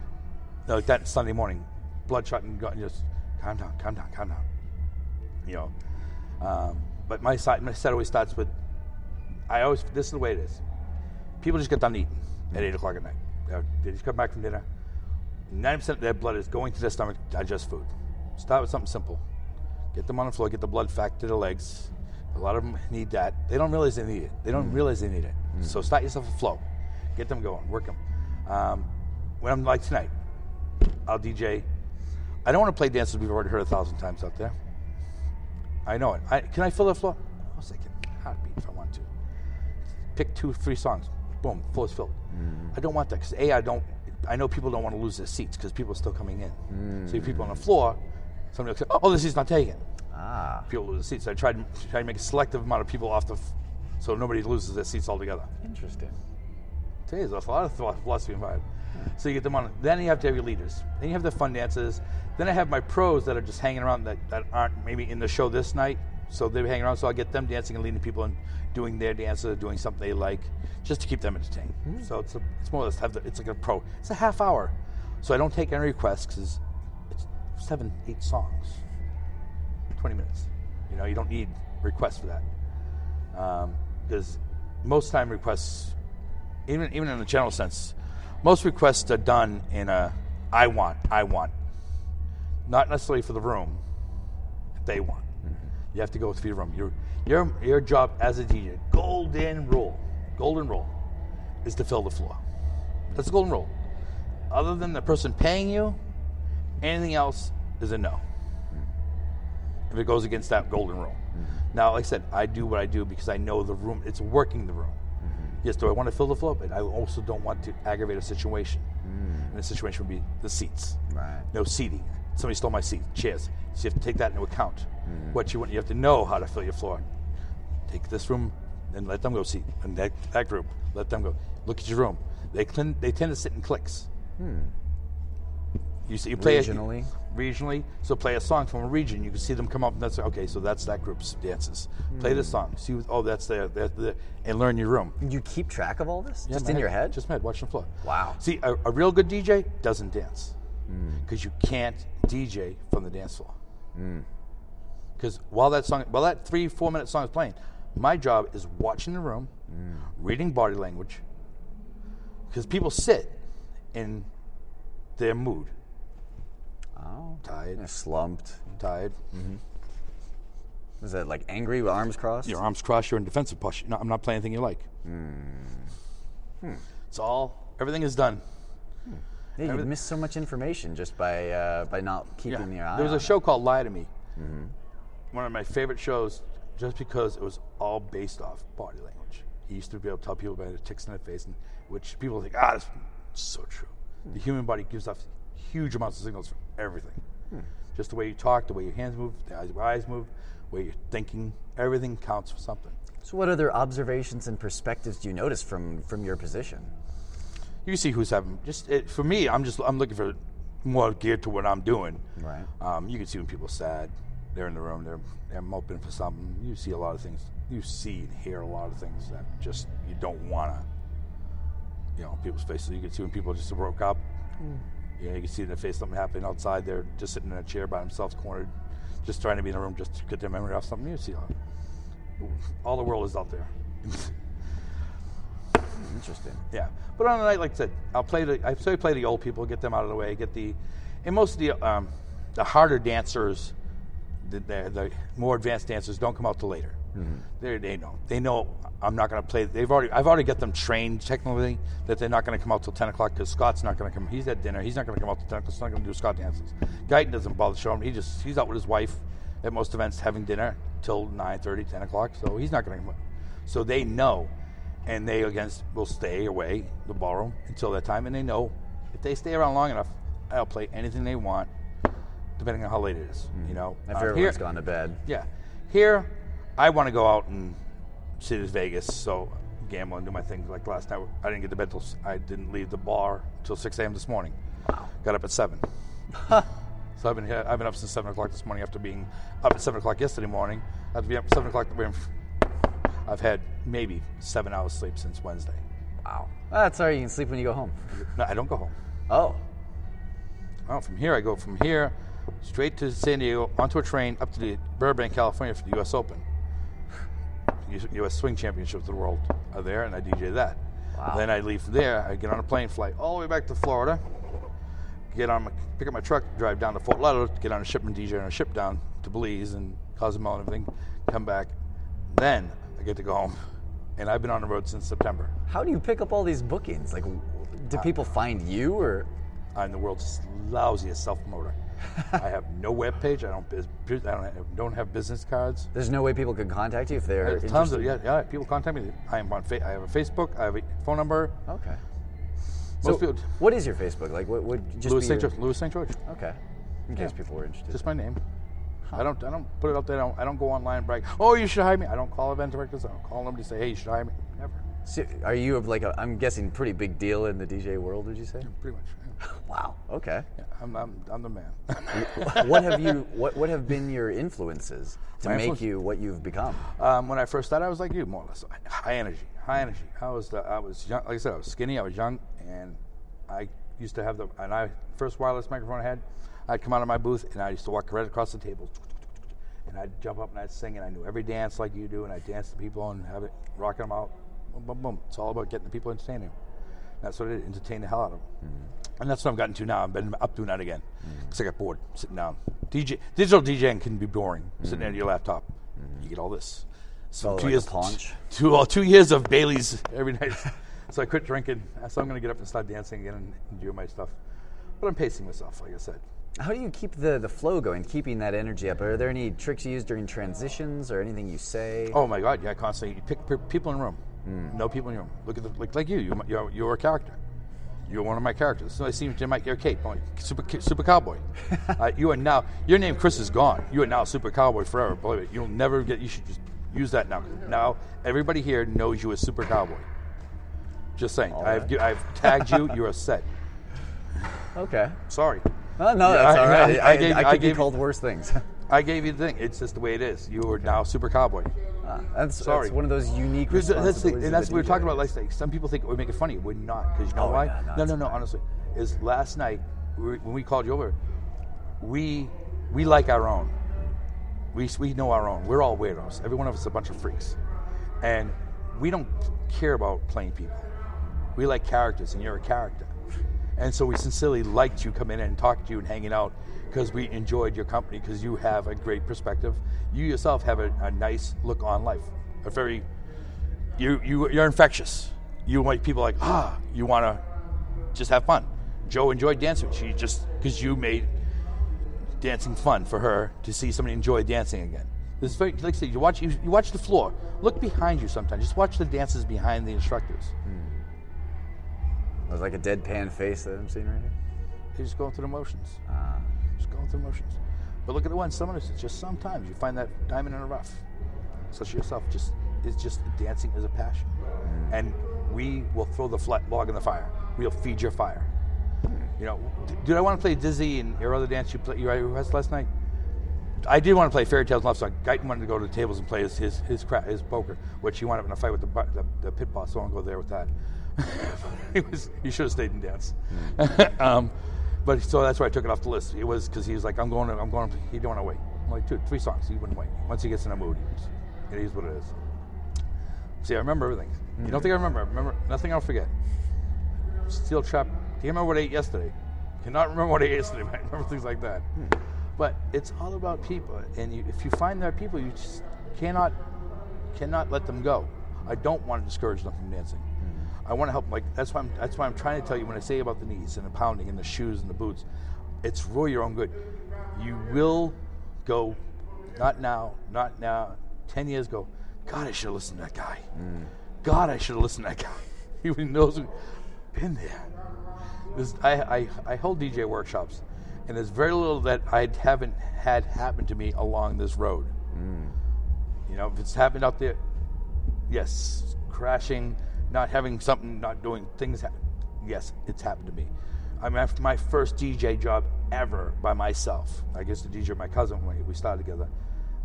Like that Sunday morning, bloodshot and and just calm down, calm down, calm down. You know, um, but my side, my set always starts with. I always this is the way it is. People just get done eating at eight o'clock at night. They're- They just come back from dinner. Ninety percent of their blood is going to their stomach to digest food. Start with something simple. Get them on the floor. Get the blood back to their legs. A lot of them need that. They don't realize they need it. They don't realize they need it. So start yourself a flow. Get them going. Work them. Um, when I'm like tonight, I'll DJ. I don't want to play dances we've already heard a thousand times out there. I know it. I, can I fill the floor? Of course I can. Heartbeat if I want to. Pick two, three songs. Boom, floor is filled. I don't want that because a I don't. I know people don't want to lose their seats because people are still coming in. So if people on the floor, somebody will say, "Oh, this seat's not taken." ah, People lose their seats. So I tried try to make a selective amount of people off the, f- so nobody loses their seats altogether. interesting. There's a lot of philo- philosophy involved. So you get them on. Then you have to have your leaders. Then you have the fun dances. Then I have my pros that are just hanging around that, that aren't maybe in the show this night. So they're hanging around. So I get them dancing and leading people and doing their dances, doing something they like, just to keep them entertained. Hmm. So it's a, it's more or less have the, it's like a pro. It's a half hour. So I don't take any requests because it's seven, eight songs, twenty minutes. You know, you don't need requests for that um, because most time requests even even in the general sense, most requests are done in a I want, I want, not necessarily for the room. They want. You have to go through your room. Your your your job as a DJ, golden rule, golden rule, is to fill the floor. That's the golden rule. Other than the person paying you, anything else is a no. If it goes against that golden rule. Now, like I said, I do what I do because I know the room. It's working the room. Yes, do I want to fill the floor? But I also don't want to aggravate a situation. Mm. And the situation would be the seats. Right. No seating. Somebody stole my seat, chairs. So you have to take that into account. Mm-hmm. What you want, you have to know how to fill your floor. Take this room, Then let them go see. And that, that group, let them go. Look at your room. They clean, they tend to sit in cliques. Hmm. You see, you play a- Regionally? regionally. So play a song from a region. You can see them come up and that's okay. So that's that group's dances. Play the hmm. song. See, oh, that's their, their, and learn your room. You keep track of all this Yeah, just in your head? Just my head. Watch the floor. Wow. See, a, a real good DJ doesn't dance hmm. because you can't DJ from the dance floor. Hmm. Because while that song, while that three four minute song is playing, my job is watching the room, reading body language. Because people sit in their mood, oh, tired, You're slumped. tired. Mm-hmm. Is that like angry with arms crossed? Your arms crossed. You're in defensive posture. No, I'm not playing anything you like. Hmm. Hmm. It's all. Everything is done. Hmm. yeah, you everything- miss so much information just by uh, by not keeping your eye. There was a it. show called Lie to Me. Mm-hmm. One of my favorite shows, just because it was all based off body language. He used to be able to tell people about the ticks in their face, and which people think, ah, that's so true. The human body gives off huge amounts of signals for everything. Just the way you talk, the way your hands move, the eyes, your eyes move, the way you're thinking, everything counts for something. So, what other observations and perspectives do you notice from from your position? You see who's having just it, for me. I'm just I'm looking for more geared to what I'm doing. Right. Um, you can see when people are sad, they're in the room, they're they're moping for something. You see a lot of things. You see and hear a lot of things that just you don't wanna. You know, people's faces. You can see when people just broke up. Yeah, you can see in their face something happening outside. They're just sitting in a chair by themselves, cornered, just trying to be in a room, just to get their memory off something. You see all, all the world is out there. <laughs> Interesting. Yeah, but on a night like I said, I'll play the I say play the old people, get them out of the way, get the, and most of the um, the harder dancers, the, the, the more advanced dancers don't come out till later. They they know they know I'm not going to play. They've already I've already got them trained technically that they're not going to come out till ten o'clock because Scott's not going to come. He's at dinner. He's not going to come out till ten o'clock. He's not going to do Scott dances. Guyton doesn't bother showing. He just he's out with his wife at most events having dinner till 9:30, 10 o'clock. So he's not going to come. So they know and they against will stay away the ballroom until that time and they know if they stay around long enough i'll play anything they want depending on how late it is you know If Uh, everyone's here, gone to bed. yeah here i want to go out and see at vegas so gamble and do my things like last night i didn't get to bed till i didn't leave the bar till 6 a.m this morning wow. got up at 7 <laughs> so I've been here, I've been up since seven o'clock this morning after being up at seven o'clock yesterday morning. After being up at seven o'clock, I've had maybe seven hours sleep since Wednesday. Wow. That's all right. You can sleep when you go home. No, I don't go home. Oh. Well, from here I go from here straight to San Diego onto a train up to the Burbank, California for the U.S. Open. U.S. Swing Championships of the world are there, and I DJ that. Wow. Then I leave from there. I get on a plane, fly all the way back to Florida. Get on, my, pick up my truck, drive down to Fort Lauderdale, get on a ship and DJ on a ship down to Belize and Cozumel and everything. Come back, then I get to go home, and I've been on the road since September. How do you pick up all these bookings? Like, do people find you or? I'm the world's lousiest self promoter. I have no web page. I don't. I don't have, don't have business cards. There's no way people could contact you if they're There's tons of yeah, yeah. People contact me. I am on. Fa- I have a Facebook. I have a phone number. Okay. Most So, people. what is your Facebook? Like, what would just Louis be St. your- George. Louis St. George. Okay. In case people were interested. Just my name. I don't. I don't put it out there. I don't, I don't go online and brag. Oh, you should hire me. I don't call event directors. I don't call them to say, hey, you should hire me. So, are you of like a? I'm guessing pretty big deal in the DJ world. Would you say? Pretty much. Yeah. <laughs> Wow. Okay. Yeah, I'm, I'm, I'm the man. <laughs> what have you? What What have been your influences to My make influence- you what you've become? Um, when I first started, I was like you, more or less. High energy, high energy. I was, the, I was young. Like I said, I was skinny. I was young, and I used to have the. And I first wireless microphone I had, I'd come out of my booth, and I used to walk right across the table, and I'd jump up and I'd sing, and I knew every dance like you do, and I'd dance to people and have it rocking them out. Boom, boom, boom. It's all about getting the people entertaining. That's what it is, entertain the hell out of them. Mm-hmm. And that's what I've gotten to now. I've been up doing that again mm-hmm. because I got bored sitting down. DJ, digital DJing can be boring sitting there at your mm-hmm. laptop. You get all this. So Oh, two like years, paunch? two two years of Bailey's every night. <laughs> so I quit drinking. So I'm going to get up and start dancing again and, and do my stuff. But I'm pacing myself, like I said. How do you keep the the flow going, keeping that energy up? Are there any tricks you use during transitions or anything you say? Oh my God! Yeah, constantly. You pick people in the room. No people in your room. Look at the like like you. You you're, you're a character. You're one of my characters. So I see you might you're Kate, I'm like, super super cowboy. <laughs> uh, you are now your name Chris is gone. You are now super cowboy forever. Believe it. You'll never get. You should just Use that now. Now everybody here knows you as Super Cowboy. Just saying. I've, right. I've tagged you. <laughs> You're a set. Okay. Sorry. Oh, no, that's I- all right. I- I, I gave- I could be called worse things. I gave you the thing. It's just the way it is. You are now Super Cowboy. Ah, that's, Sorry. that's one of those unique Because that's, the, responsibilities. and that's of what we were talking about last night. Some people think we're making funny. We're not. Because you know Oh, why? yeah, no, no, it's no, no. Honestly, is last night we, when we called you over, we we like our own. We we know our own. We're all weirdos. Every one of us is a bunch of freaks, and we don't care about playing people. We like characters, and you're a character. And so we sincerely liked you coming in and talking to you and hanging out because we enjoyed your company because you have a great perspective. You yourself have a, a nice look on life. A very you you you're infectious. You make people like ah. You want to just have fun. Joe enjoyed dancing. She just because you made dancing fun for her to see somebody enjoy dancing again. This is very like I said, you watch you, you watch the floor. Look behind you sometimes. Just watch the dances behind the instructors. It was like a deadpan face that I'm seeing right here. They're just going through the motions. Ah. Just going through the motions. But look at the one. Someone it's just sometimes you find that diamond in the rough. Such yourself, just is just dancing is a passion, and we will throw the flat log in the fire. We'll feed your fire. You know, d- did I want to play Dizzy and your other dance you played you rehearsed last night? I did want to play Fairy Tales Love Song. Guyton wanted to go to the tables and play his his his, cra- his poker, which he wound up in a fight with the, the, the pit boss. So I won't go there with that. <laughs> he was he should have stayed and danced. <laughs> um, but so that's why I took it off the list. It was because he was like, I'm going to, I'm going to, he didn't want to wait. I'm like, dude, three songs. He wouldn't wait. Once he gets in a mood, he just, it is what it is. See, I remember everything. You don't think I remember? I remember nothing. I'll forget. Steel trap. Can't remember what I ate yesterday. Cannot remember what I ate yesterday. But I <laughs> remember things like that. Hmm. But it's all about people, and you, if you find there are people, you just cannot cannot let them go. I don't want to discourage them from dancing. I want to help. Like that's why I'm that's why I'm trying to tell you when I say about the knees and the pounding and the shoes and the boots, it's for your own good. You will go, not now, not now. Ten years ago, God, I should have listened to that guy. Mm. God, I should have listened to that guy. <laughs> He knows. Been there. This, I, I, I hold DJ workshops, and there's very little that I haven't had happen to me along this road. Mm. You know, if it's happened out there, yes, crashing, not having something, not doing things. Ha- yes, it's happened to me. I'm after my first DJ job ever by myself. I guess the DJ my cousin when we started together.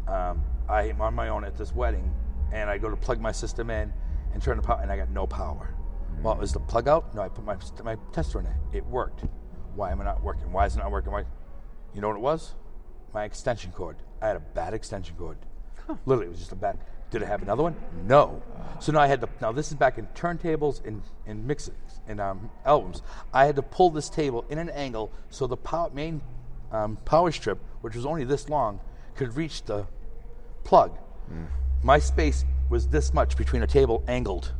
Um, I am on my own at this wedding, and I go to plug my system in and turn the power, and I got no power. Well, is the plug out? No, I put my my tester in it. It worked. Why am I not working? Why is it not working? Why? You know what it was? My extension cord. I had a bad extension cord. Literally, it was just a bad. Did I have another one? No. So now I had to. Now this is back in turntables and and mixes and um, albums. I had to pull this table in an angle so the power, main um, power strip, which was only this long, could reach the plug. My space was this much between a table angled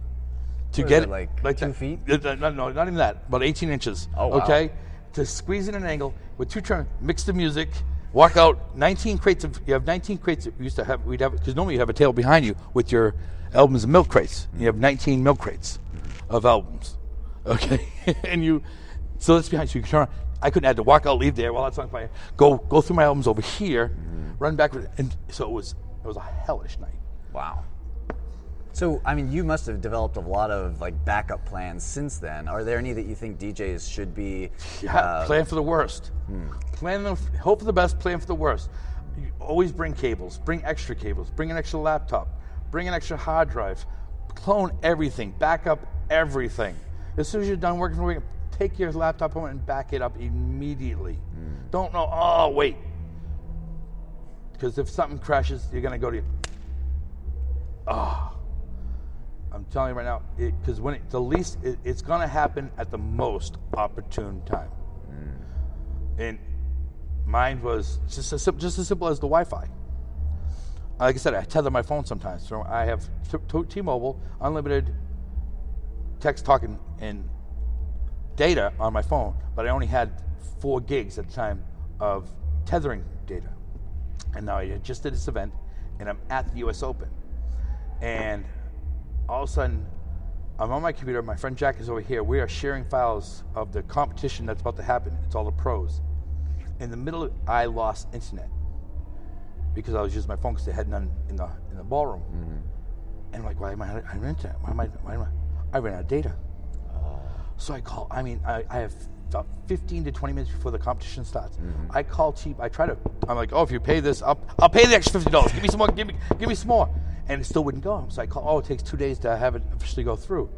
to What get it, like two that. feet? Uh, No, no, not even that. About 18 inches. Oh, wow. Okay, to squeeze in an angle with two turn, mix the music, walk out. 19 crates of you have 19 crates. Of, we used to have we'd have because normally you have a table behind you with your albums and milk crates. You have 19 milk crates of albums. <laughs> Okay, and you so that's behind you. You can turn. around. I couldn't have to walk out, leave there while that song playing. Go go through my albums over here, run back, and so it was it was a hellish night. Wow. So, I mean, you must have developed a lot of like backup plans since then. Are there any that you think DJs should be? Yeah, uh, plan for the worst. Hmm. Plan the hope for the best. Plan for the worst. You always bring cables. Bring extra cables. Bring an extra laptop. Bring an extra hard drive. Clone everything. Back up everything. As soon as you're done working for a week, take your laptop home and back it up immediately. Hmm. Don't know. Oh wait, because if something crashes, you're gonna go to. Oh, I'm telling you right now, because when it, the least, it, it's going to happen at the most opportune time. Hmm. And mine was just as, just as simple as the Wi-Fi. Like I said, I tether my phone sometimes. So I have t- t- T-Mobile unlimited text, talking, and data on my phone, but I only had four gigs at the time of tethering data. And now I just did this event, and I'm at the U.S. Open, and all of a sudden, I'm on my computer. My friend Jack is over here. We are sharing files of the competition that's about to happen. It's all the pros. In the middle, I lost internet because I was using my phone because they had none in the in the ballroom. Mm-hmm. And I'm like, why am I on internet? Why am I? Why am I? I ran out of data. Oh. So I call. I mean, I, I have about 15 to 20 minutes before the competition starts. Mm-hmm. I call cheap. I try to. I'm like, oh, if you pay this, I'll, I'll pay the extra fifty dollars. Give me some more. Give me, give me some more. And it still wouldn't go. So I call. Oh, it takes two days to have it officially go through.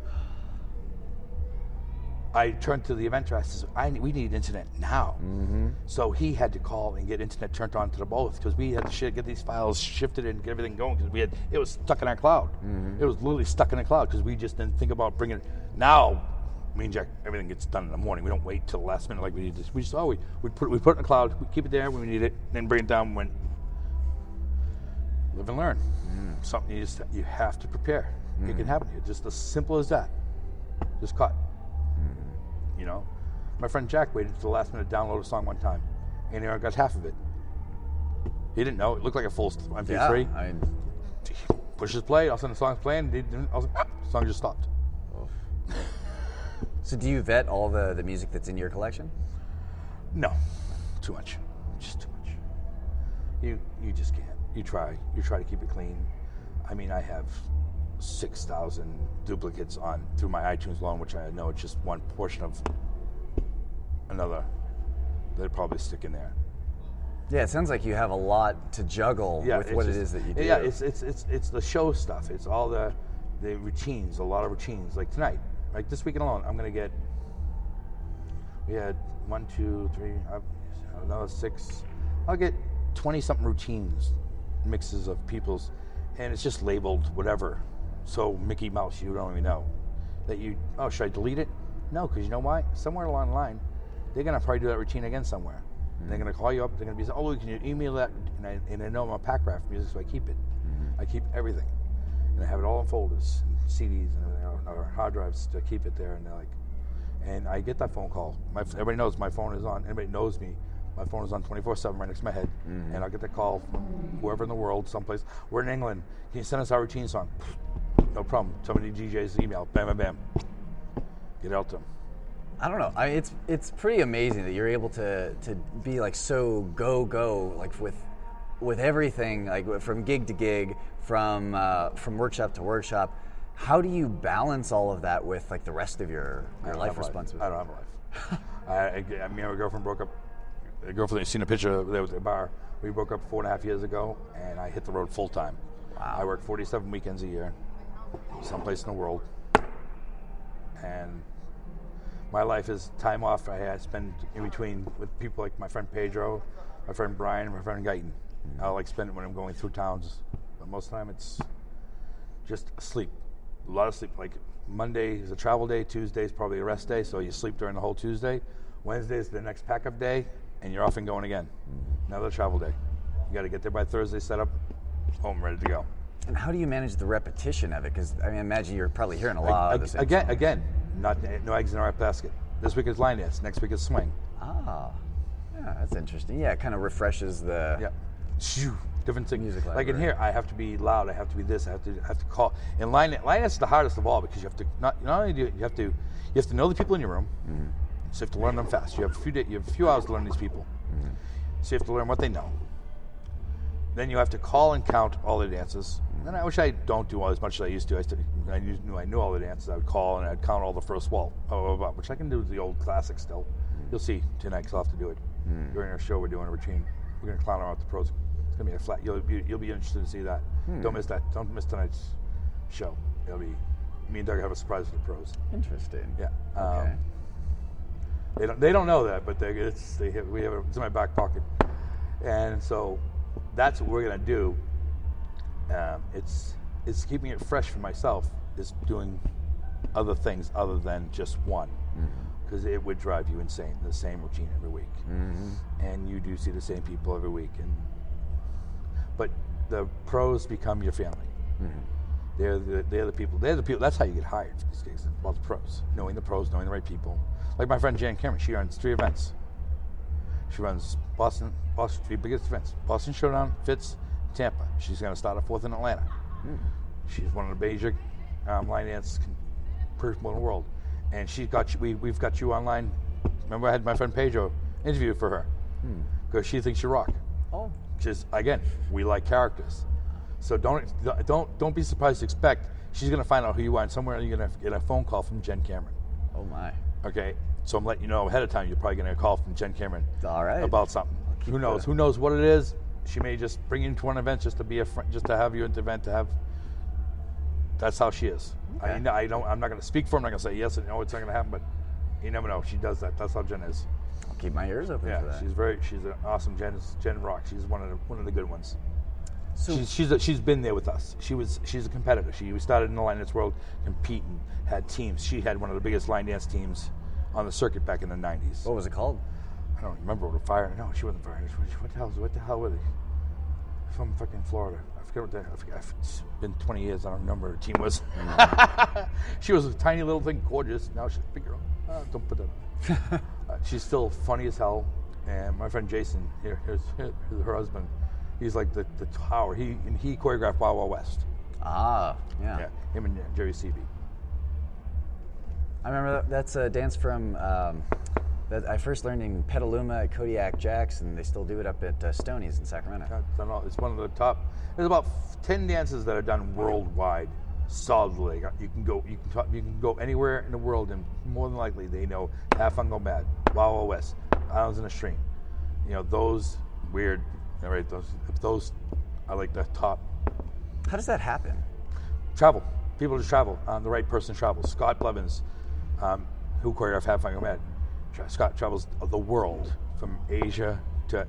I turned to the event director. I said, we need internet now. Mm-hmm. So he had to call and get internet turned on to the both because we had to get these files shifted and get everything going because we had it was stuck in our cloud. Mm-hmm. It was literally stuck in the cloud because we just didn't think about bringing it. Now, me and Jack, everything gets done in the morning. We don't wait till the last minute like we need this. We just oh we we put we put it in the cloud. We keep it there when we need it, then bring it down when. Live and learn. Something you just you have to prepare. It can happen to you. Just as simple as that. Just cut. You know, my friend Jack waited to the last minute to download a song one time, and he only got half of it. He didn't know. It looked like a full MP3. Yeah, I mean, Pushes play. All of a sudden, the song's playing. He didn't- all of a sudden, ah, song just stopped. so do you vet all the, the music that's in your collection? No, too much. Just too much. You you just can't. You try. You try to keep it clean. I mean, I have six thousand duplicates on through my iTunes alone, which I know it's just one portion of another. They'd probably stick in there. Yeah, it sounds like you have a lot to juggle with what just- it is that you do. Yeah, it's it's it's it's the show stuff. It's all the the routines. A lot of routines. Like tonight, like this weekend alone, I'm gonna get. We had one, two, three, uh, another six. I'll get twenty something routines, mixes of people's, and it's just labeled whatever. So Mickey Mouse, you don't even know that you. Oh, should I delete it? No, because you know why? Somewhere along the line, they're gonna probably do that routine again somewhere. They're gonna call you up. They're gonna be, like, oh, can you email that? And I, and I know I'm a pack rat for music, so I keep it. I keep everything, and I have it all in folders, and CDs, and everything, or- hard drives to keep it there. And they're like, and I get that phone call. My, everybody knows my phone is on. Anybody knows me. My phone is on 24/7 right next to my head, and I'll get that call from whoever in the world, someplace. We're in England. Can you send us our routine song? No problem. Tell me Somebody DJ's email. Bam, bam, bam. Get out to them. I don't know. I, it's it's pretty amazing that you're able to to be like so go go like with with everything like from gig to gig, from uh, from workshop to workshop. How do you balance all of that with like the rest of your your life responsibilities? I don't have a life. <laughs> I, I, I mean, my girlfriend broke up. A girlfriend, seen a picture of there was a bar. We broke up four and a half years ago, and I hit the road full time. Wow. I work 47 weekends a year, someplace in the world, and my life is time off. I had spend in between with people like my friend Pedro, my friend Brian, and my friend Guyton. I like spend it when I'm going through towns, but most of the time it's just sleep. A lot of sleep. Like Monday is a travel day, Tuesday is probably a rest day, so you sleep during the whole Tuesday. Wednesday is the next pack up day, and you're off and going again. Another travel day. You got to get there by Thursday, set up, home, ready to go. And how do you manage the repetition of it? Because I mean, imagine you're probably hearing a lot of the same again, again, not no eggs in our basket. This week is line dance. Next week is swing. Ah, yeah, that's interesting. Yeah, it kind of refreshes the. Yeah. Shoo, Different things. Music like in here, I have to be loud. I have to be this. I have to I have to call. And line line dance is the hardest of all because you have to not not only do you, you have to you have to know the people in your room, so you have to learn them fast. You have a few day, you have a few hours to learn these people, mm-hmm. so you have to learn what they know. Then you have to call and count all the dances. And I wish I don't do as much as I used to. I, used to, I knew, I knew all the dances. I would call and I'd count all the first wall, blah, blah, blah, which I can do the old classic still. Mm-hmm. You'll see tonight because I'll have to do it mm-hmm. during our show. We're doing a routine. We're going to clown around with the pros. It's going to be a flat. You'll be, you'll be interested to see that. Hmm. Don't miss that. Don't miss tonight's show. It'll be me and Doug have a surprise for the pros. Interesting. Yeah. Okay. Um, They don't. They don't know that, but they, it's they have, we have it, it's in my back pocket, and so that's what we're gonna do. Um, it's it's keeping it fresh for myself. Is doing other things other than just one, mm-hmm. because it would drive you insane. The same routine every week, mm-hmm. and you do see the same people every week, and but the pros become your family. Mm-hmm. They're the, they're the people. They're the people. That's how you get hired for these gigs. About the pros, knowing the pros, knowing the right people. Like my friend Jan Cameron, she runs three events. She runs Boston, Boston three biggest events: Boston Showdown, Fitz, Tampa. She's going to start a fourth in Atlanta. She's one of the major um, line dance people in the world, and she's got you, we we've got you online. Remember, I had my friend Pedro interview for her because she thinks you rock. Oh, just again, we like characters. So don't don't don't be surprised to expect she's going to find out who you are, and somewhere you're going to get a phone call from Jen Cameron. Oh my. Okay, so I'm letting you know ahead of time. You're probably going to get a call from Jen Cameron. All right. About something. Who knows? the- Who knows what it is? She may just bring you to one event just to be a friend, just to have you at the event to have. That's how she is. I, Okay. I don't. I'm not going to speak for her. I'm not going to say yes and no. It's not going to happen. But you never know. She does that. That's how Jen is. I'll keep my ears open for Yeah, that. she's very. She's an awesome Jen. Jen Rock. She's one of the one of the good ones. So- she's she's, she's been there with us. She was she's a competitor. She we started in the line dance world competing, had teams. She had one of the biggest line dance teams on the circuit back in the '90s. what was it called? I don't remember what a fire. No, she wasn't fire. What, the hell? What the hell were they? From fucking Florida. I forget what they. I forget. It's been 20 years. I don't remember what her team was. <laughs> she was a tiny little thing, gorgeous. Now she's a big girl. Uh, don't put that. on. <laughs> uh, she's still funny as hell. And my friend Jason, here, here's, here's her husband. He's like the, the tower. He and he choreographed Wild Wild West. Ah, yeah. Yeah, him and Jerry Seavey. I remember that, that's a dance from um, that I first learned in Petaluma at Kodiak Jacks, and they still do it up at uh, Stoney's in Sacramento. Don't. It's one of the top. There's about ten dances that are done worldwide, solidly. You can go. You can talk, You can go anywhere in the world, and more than likely they know Have Fun Go Mad, Wild West, Islands in the Stream. You know those weird. All right, those those are like the top How does that happen? travel. People just travel. Um, the right person travels. Scott Blevins, um, who choreographed Have Fun Go Mad, Scott travels the world from Asia to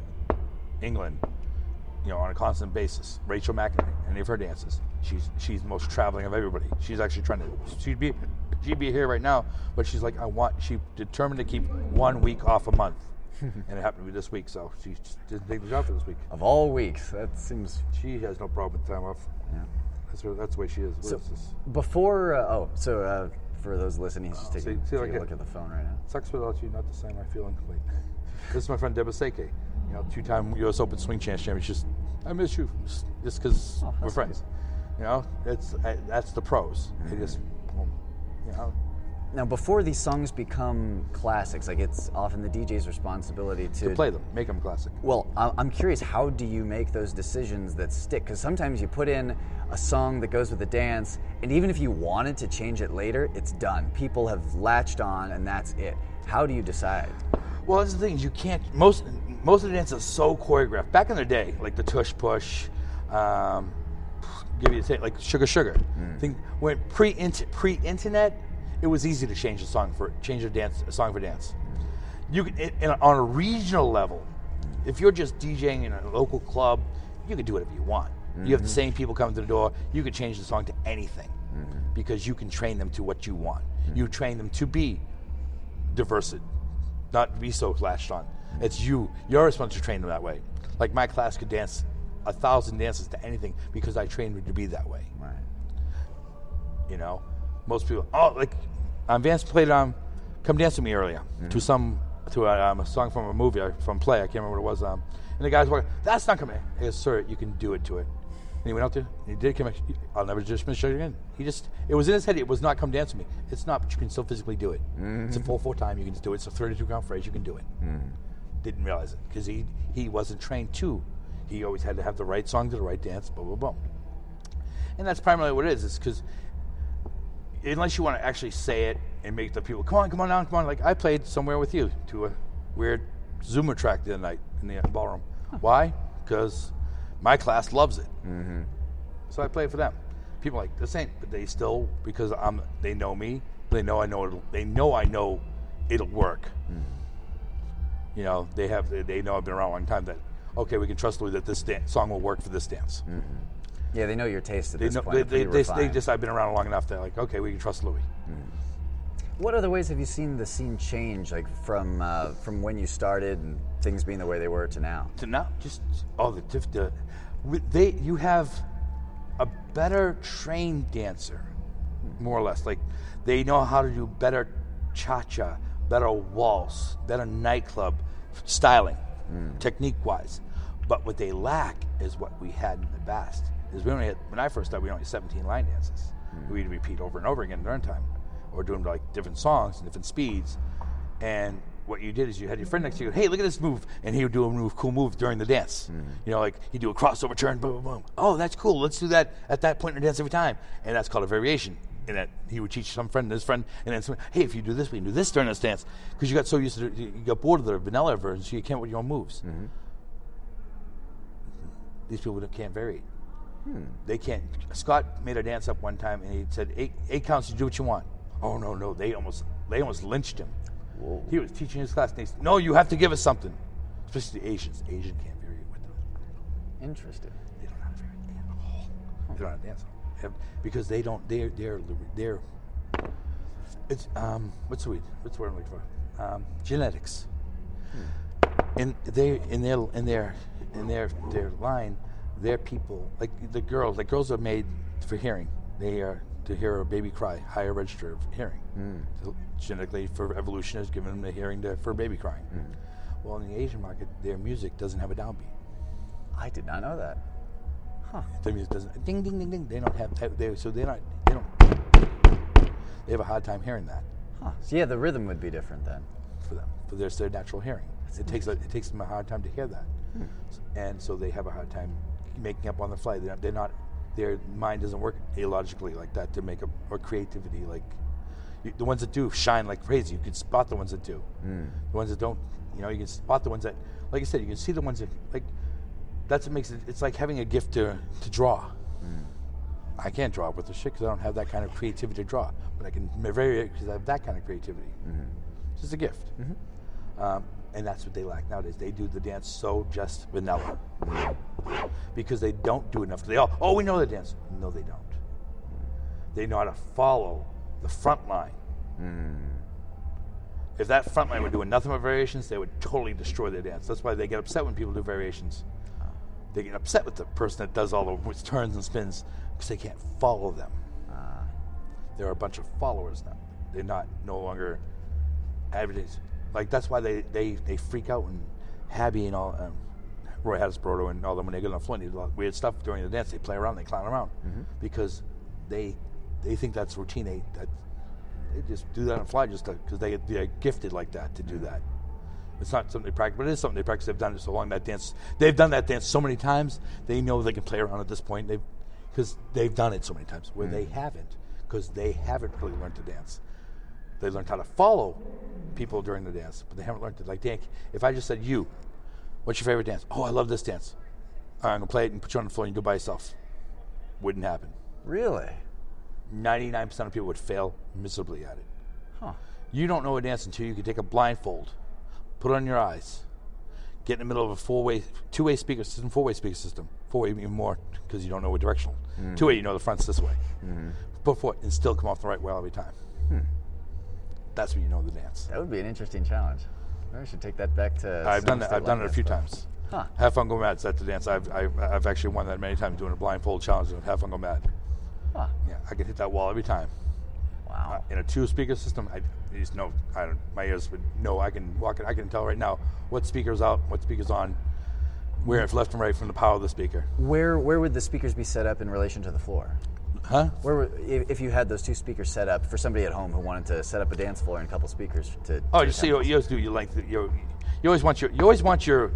England, you know, on a constant basis. Rachael McEnaney, any of her dances, she's she's the most traveling of everybody. She's actually trying to. She'd be she'd be here right now, but she's like, I want. She determined to keep one week off a month, <laughs> and it happened to be this week. So she just didn't take the job for this week. Of all weeks, that seems. She has no problem with time off. Yeah. That's her, that's the way she is. What So is before, uh, oh, so uh, for those listening, he's just oh, taking, see- see taking a look at the phone right now. Sucks without you, not the same. I feel incomplete. <laughs> this is my friend Deba Seke, you know, two-time U.S. Open swing chance champion. Just, I miss you, just because Oh, we're friends. You know, it's I, that's the pros. They mm-hmm. just, you know, Now, before these songs become classics, like it's often the DJ's responsibility to, to play them, make them classic. Well, I'm curious, how do you make those decisions that stick? Because sometimes you put in a song that goes with the dance, and even if you wanted to change it later, it's done. People have latched on, and that's it. How do you decide? Well, that's the thing you can't. Most most of the dances are so choreographed. Back in the day, like the tush push, um, give you a take like sugar sugar. Think when pre pre internet, it was easy to change a song for change a dance a song for dance. You can in, in, on a regional level, if you're just DJing in a local club, you can do whatever you want. You have the mm-hmm. same people coming to the door. You can change the song to anything mm-hmm. because you can train them to what you want. Mm-hmm. You train them to be diverse, not be so latched on. It's you. You're responsible to train them that way. Like my class could dance a thousand dances to anything because I trained them to be that way. Right. You know, most people. Oh, like um, Vance played um, "Come Dance with Me" earlier to some to a, um, a song from a movie uh, from play. I can't remember what it was. Um, and the guy's walking. That's not coming. He goes, "Sir, you can do it to it." And he went out there. He did come. I'll never just miss you again. He just. It was in his head. It was not "Come Dance with Me." It's not, but you can still physically do it. It's a full four time. You can just do it. It's a 32 count phrase. You can do it. Didn't realize it because he he wasn't trained to. He always had to have the right song to the right dance. Boom, boom, boom. And that's primarily what it is. It's because unless you want to actually say it and make the people come on, come on down, come on. Like I played somewhere with you to a weird Zoomer track the other night in the ballroom. Why? Because my class loves it. Mm-hmm. So I play it for them. People are like this ain't, but they still because I'm. They know me. They know I know. It'll, they know I know it'll work. You know, they have. They, know I've been around a long time. That okay, we can trust Louis that this dan- song will work for this dance. Yeah, they know your taste at They this know. point. They, they, they, just. I've been around long enough. They're like, okay, we can trust Louis. What other ways have you seen the scene change, like from uh, from when you started and things being the way they were to now? to now just oh the the they you have a better trained dancer more or less like they know how to do better cha-cha better waltz better nightclub styling technique wise but what they lack is what we had in the past is we only had when i first started we only had 17 line dances hmm. we'd repeat over and over again during time or doing like different songs and different speeds and what you did is you had your friend next to you. Go, hey, look at this move, and he would do a move, cool move during the dance. Hmm. You know, like he'd do a crossover turn, boom, boom, boom. Oh, that's cool. Let's do that at that point in the dance every time, and that's called a variation. And that he would teach some friend, his friend, and then some, hey, if you do this, we can do this during this dance, because you got so used to, you got bored of the vanilla version, so you can't with your own moves. Mm-hmm. These people can't vary. They can't. Scott made a dance up one time, and he said, eight, eight counts, you do what you want. Oh no, no, they almost they almost lynched him. He was teaching his class. And they said, no, you have to give us something. Especially the Asians. Asian can't vary with them. Interesting. They don't know how to vary at all. They don't know how to dance. They have- Because they don't. They're they're they're. It's um. What's the word? What's the word I'm looking for? Um, genetics. In they in their in their in their their line, their people like the girls. Like girls are made for hearing. They are to hear a baby cry, higher register of hearing. Hmm. So genetically, for evolution, has given them the hearing to, for baby crying. Hmm. Well, in the Asian market, their music doesn't have a downbeat. I did not know that. Huh. Their music doesn't ding ding ding ding. They don't have they, so they're not they don't they have a hard time hearing that Huh. So yeah, the rhythm would be different then. for them for their, their natural hearing. It takes a, it takes them a hard time to hear that, hmm. and so they have a hard time making up on the fly. They're not, they're not their mind doesn't work illogically like that to make up or creativity like you, the ones that do shine like crazy. You can spot the ones that do. Hmm. The ones that don't, you know, you can spot the ones that, like I said, you can see the ones that like. That's what makes it. It's like having a gift to to draw. Hmm. I can't draw with the shit because I don't have that kind of creativity to draw, but I can vary it because I have that kind of creativity. Mm-hmm. It's just a gift. Mm-hmm. Um, and that's what they lack nowadays. They do the dance so just vanilla because they don't do enough. They all, oh, we know the dance. No, they don't. They know how to follow the front line. Hmm. If that front line were doing nothing but variations, they would totally destroy their dance. That's why they get upset when people do variations. Ah. They get upset with the person that does all the turns and spins because they can't follow them. Ah. They're a bunch of followers now. They're not no longer advocates. Like that's why they, they, they freak out and Habby and all um, Roy Hadisubroto and all them when they get on the floor and they do a lot weird stuff during the dance. They play around, they clown around mm-hmm. because they they think that's routine. They that they just do that on the fly just because they they're gifted like that to do mm-hmm. that. It's not something they practice, but it is something they practice. They've done it so long that dance. They've done that dance so many times. They know they can play around at this point. They've because they've done it so many times where mm. they haven't because they haven't really learned to dance. They learned how to follow people during the dance, but they haven't learned to like Dan. If I just said you, what's your favorite dance? Oh, I love this dance. All right, I'm gonna play it and put you on the floor and you do it by yourself. Wouldn't happen. Really? 99% of people would fail miserably at it. Huh. You don't know a dance until you can take a blindfold, put it on your eyes, get in the middle of a four-way, two-way speaker system, four-way speaker system, four-way even more because you don't know what directional. Mm-hmm. Two-way, you know the front's this way. Mm-hmm. Put foot and still come off the right way every time. Hmm. That's when you know the dance. That would be an interesting challenge. I should take that back to. I've done that. I've done it a few times. Huh. Have fun go mad. That's the dance. I've, I've I've actually won that many times doing a blindfold challenge and have fun go mad. Huh. Yeah, I can hit that wall every time. Wow. Uh, in a two speaker system, I just know I don't my ears would know I can walk it I can tell right now what speaker's out, what speaker's on, where it's left and right from the power of the speaker. Where where would the speakers be set up in relation to the floor? Huh? Where would, if, you had those two speakers set up for somebody at home who wanted to set up a dance floor and a couple speakers to? Oh, you see what you always do, you like you you always want your you always want your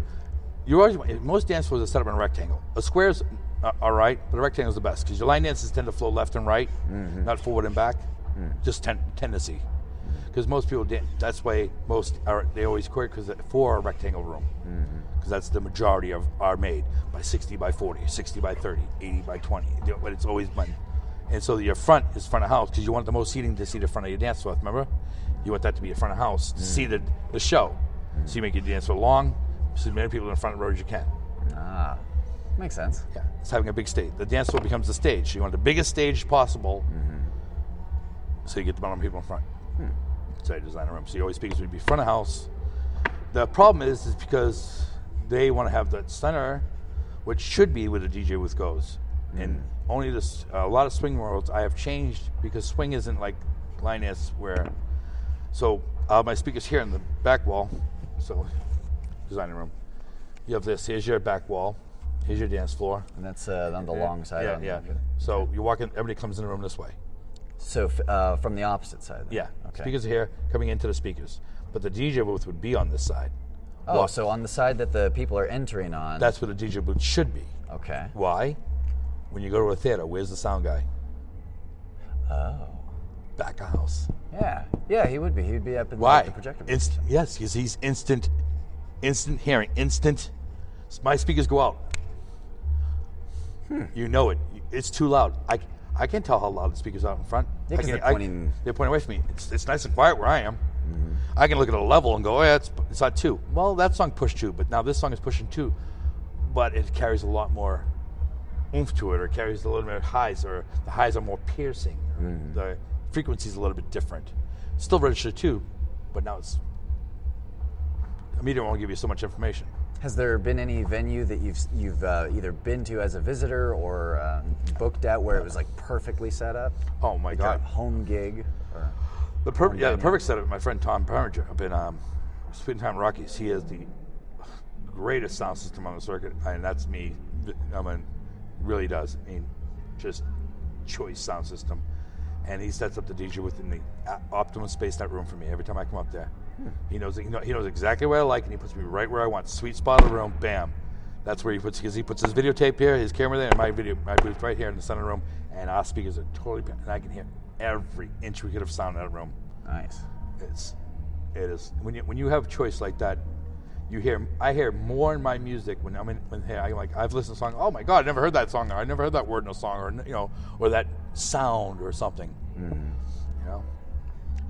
you always want, most dance floors are set up in a rectangle. A square's uh, all right, but a rectangle's the best because your line dances tend to flow left and right, mm-hmm. not forward and back. Mm-hmm. Just ten, tendency. Because most people dance. That's why most are they always quit because for a rectangle room. Mm-hmm. Because that's the majority of are made by 60 by 40, 60 by 30, 80 by 20. But it's always been. And so your front is front of house because you want the most seating to see the front of your dance floor. Remember, you want that to be your front of house to see mm. the, the show. So you mm. make your dance floor long, so as many people in the front row as you can. Ah, makes sense. Yeah, it's having a big stage. The dance floor becomes the stage. So you want the biggest stage possible, mm-hmm. so you get the bottom people in front. Hmm. So you design a room. So you always speakers would be front of house. The problem is, is because they want to have that center, which should be where the DJ booth goes, and only this. a lot of swing worlds I have changed because swing isn't like line dance where. So uh, my speakers here in the back wall. So designing room. You have this. Here's your back wall. Here's your dance floor. And that's uh, on the long side. Yeah, yeah. the- So you walk in. Everybody comes in the room this way. So uh, from the opposite side. Then. Yeah. Okay. Speakers are here coming into the speakers. but the DJ booth would be on this side. Oh, so on the side that the people are entering on. That's where the DJ booth should be. okay. Why? When you go to a theater, where's the sound guy? Oh. Back of house. Yeah. Yeah, he would be. He would be up in Why? the projector. Inst- yes, because he's instant, instant hearing, instant. My speakers go out. Hmm. You know it. It's too loud. I, I can tell how loud the speakers are out in front. Yeah, I can- they're I- pointing- they're pointing away from me. It's, it's nice and quiet where I am. Mm-hmm. I can look at a level and go, oh, yeah, it's, it's not two. Well, that song pushed two, but now this song is pushing two. But it carries a lot more oomph to it, or carries a little bit of highs, or the highs are more piercing. Or The frequency is a little bit different. Still registered two, but now it's. A meter won't give you so much information. Has there been any venue that you've you've uh, either been to as a visitor or um, booked at where it was like perfectly set up? Oh my Like god! home gig? The per- yeah, the perfect setup. My friend Tom Parminger up in um, Sweet Time Rockies. He has the greatest sound system on the circuit, and that's me. I'm mean, really does. I mean, just choice sound system. And he sets up the DJ within the uh, optimum space that room for me every time I come up there. He knows he, know, he knows exactly what I like, and he puts me right where I want. Sweet spot of the room, bam. That's where he puts because he puts his videotape here, his camera there, and my video my booth right here in the center of the room. And our speakers are totally, and I can hear every get of sound in that room. nice. It's it is when you when you have choice like that, you hear I hear more in my music when I'm in when hey, I like I've listened to a song. Oh my god, I never heard that song. I never heard that word in a song, or you know, or that sound or something. Mm-hmm. You know,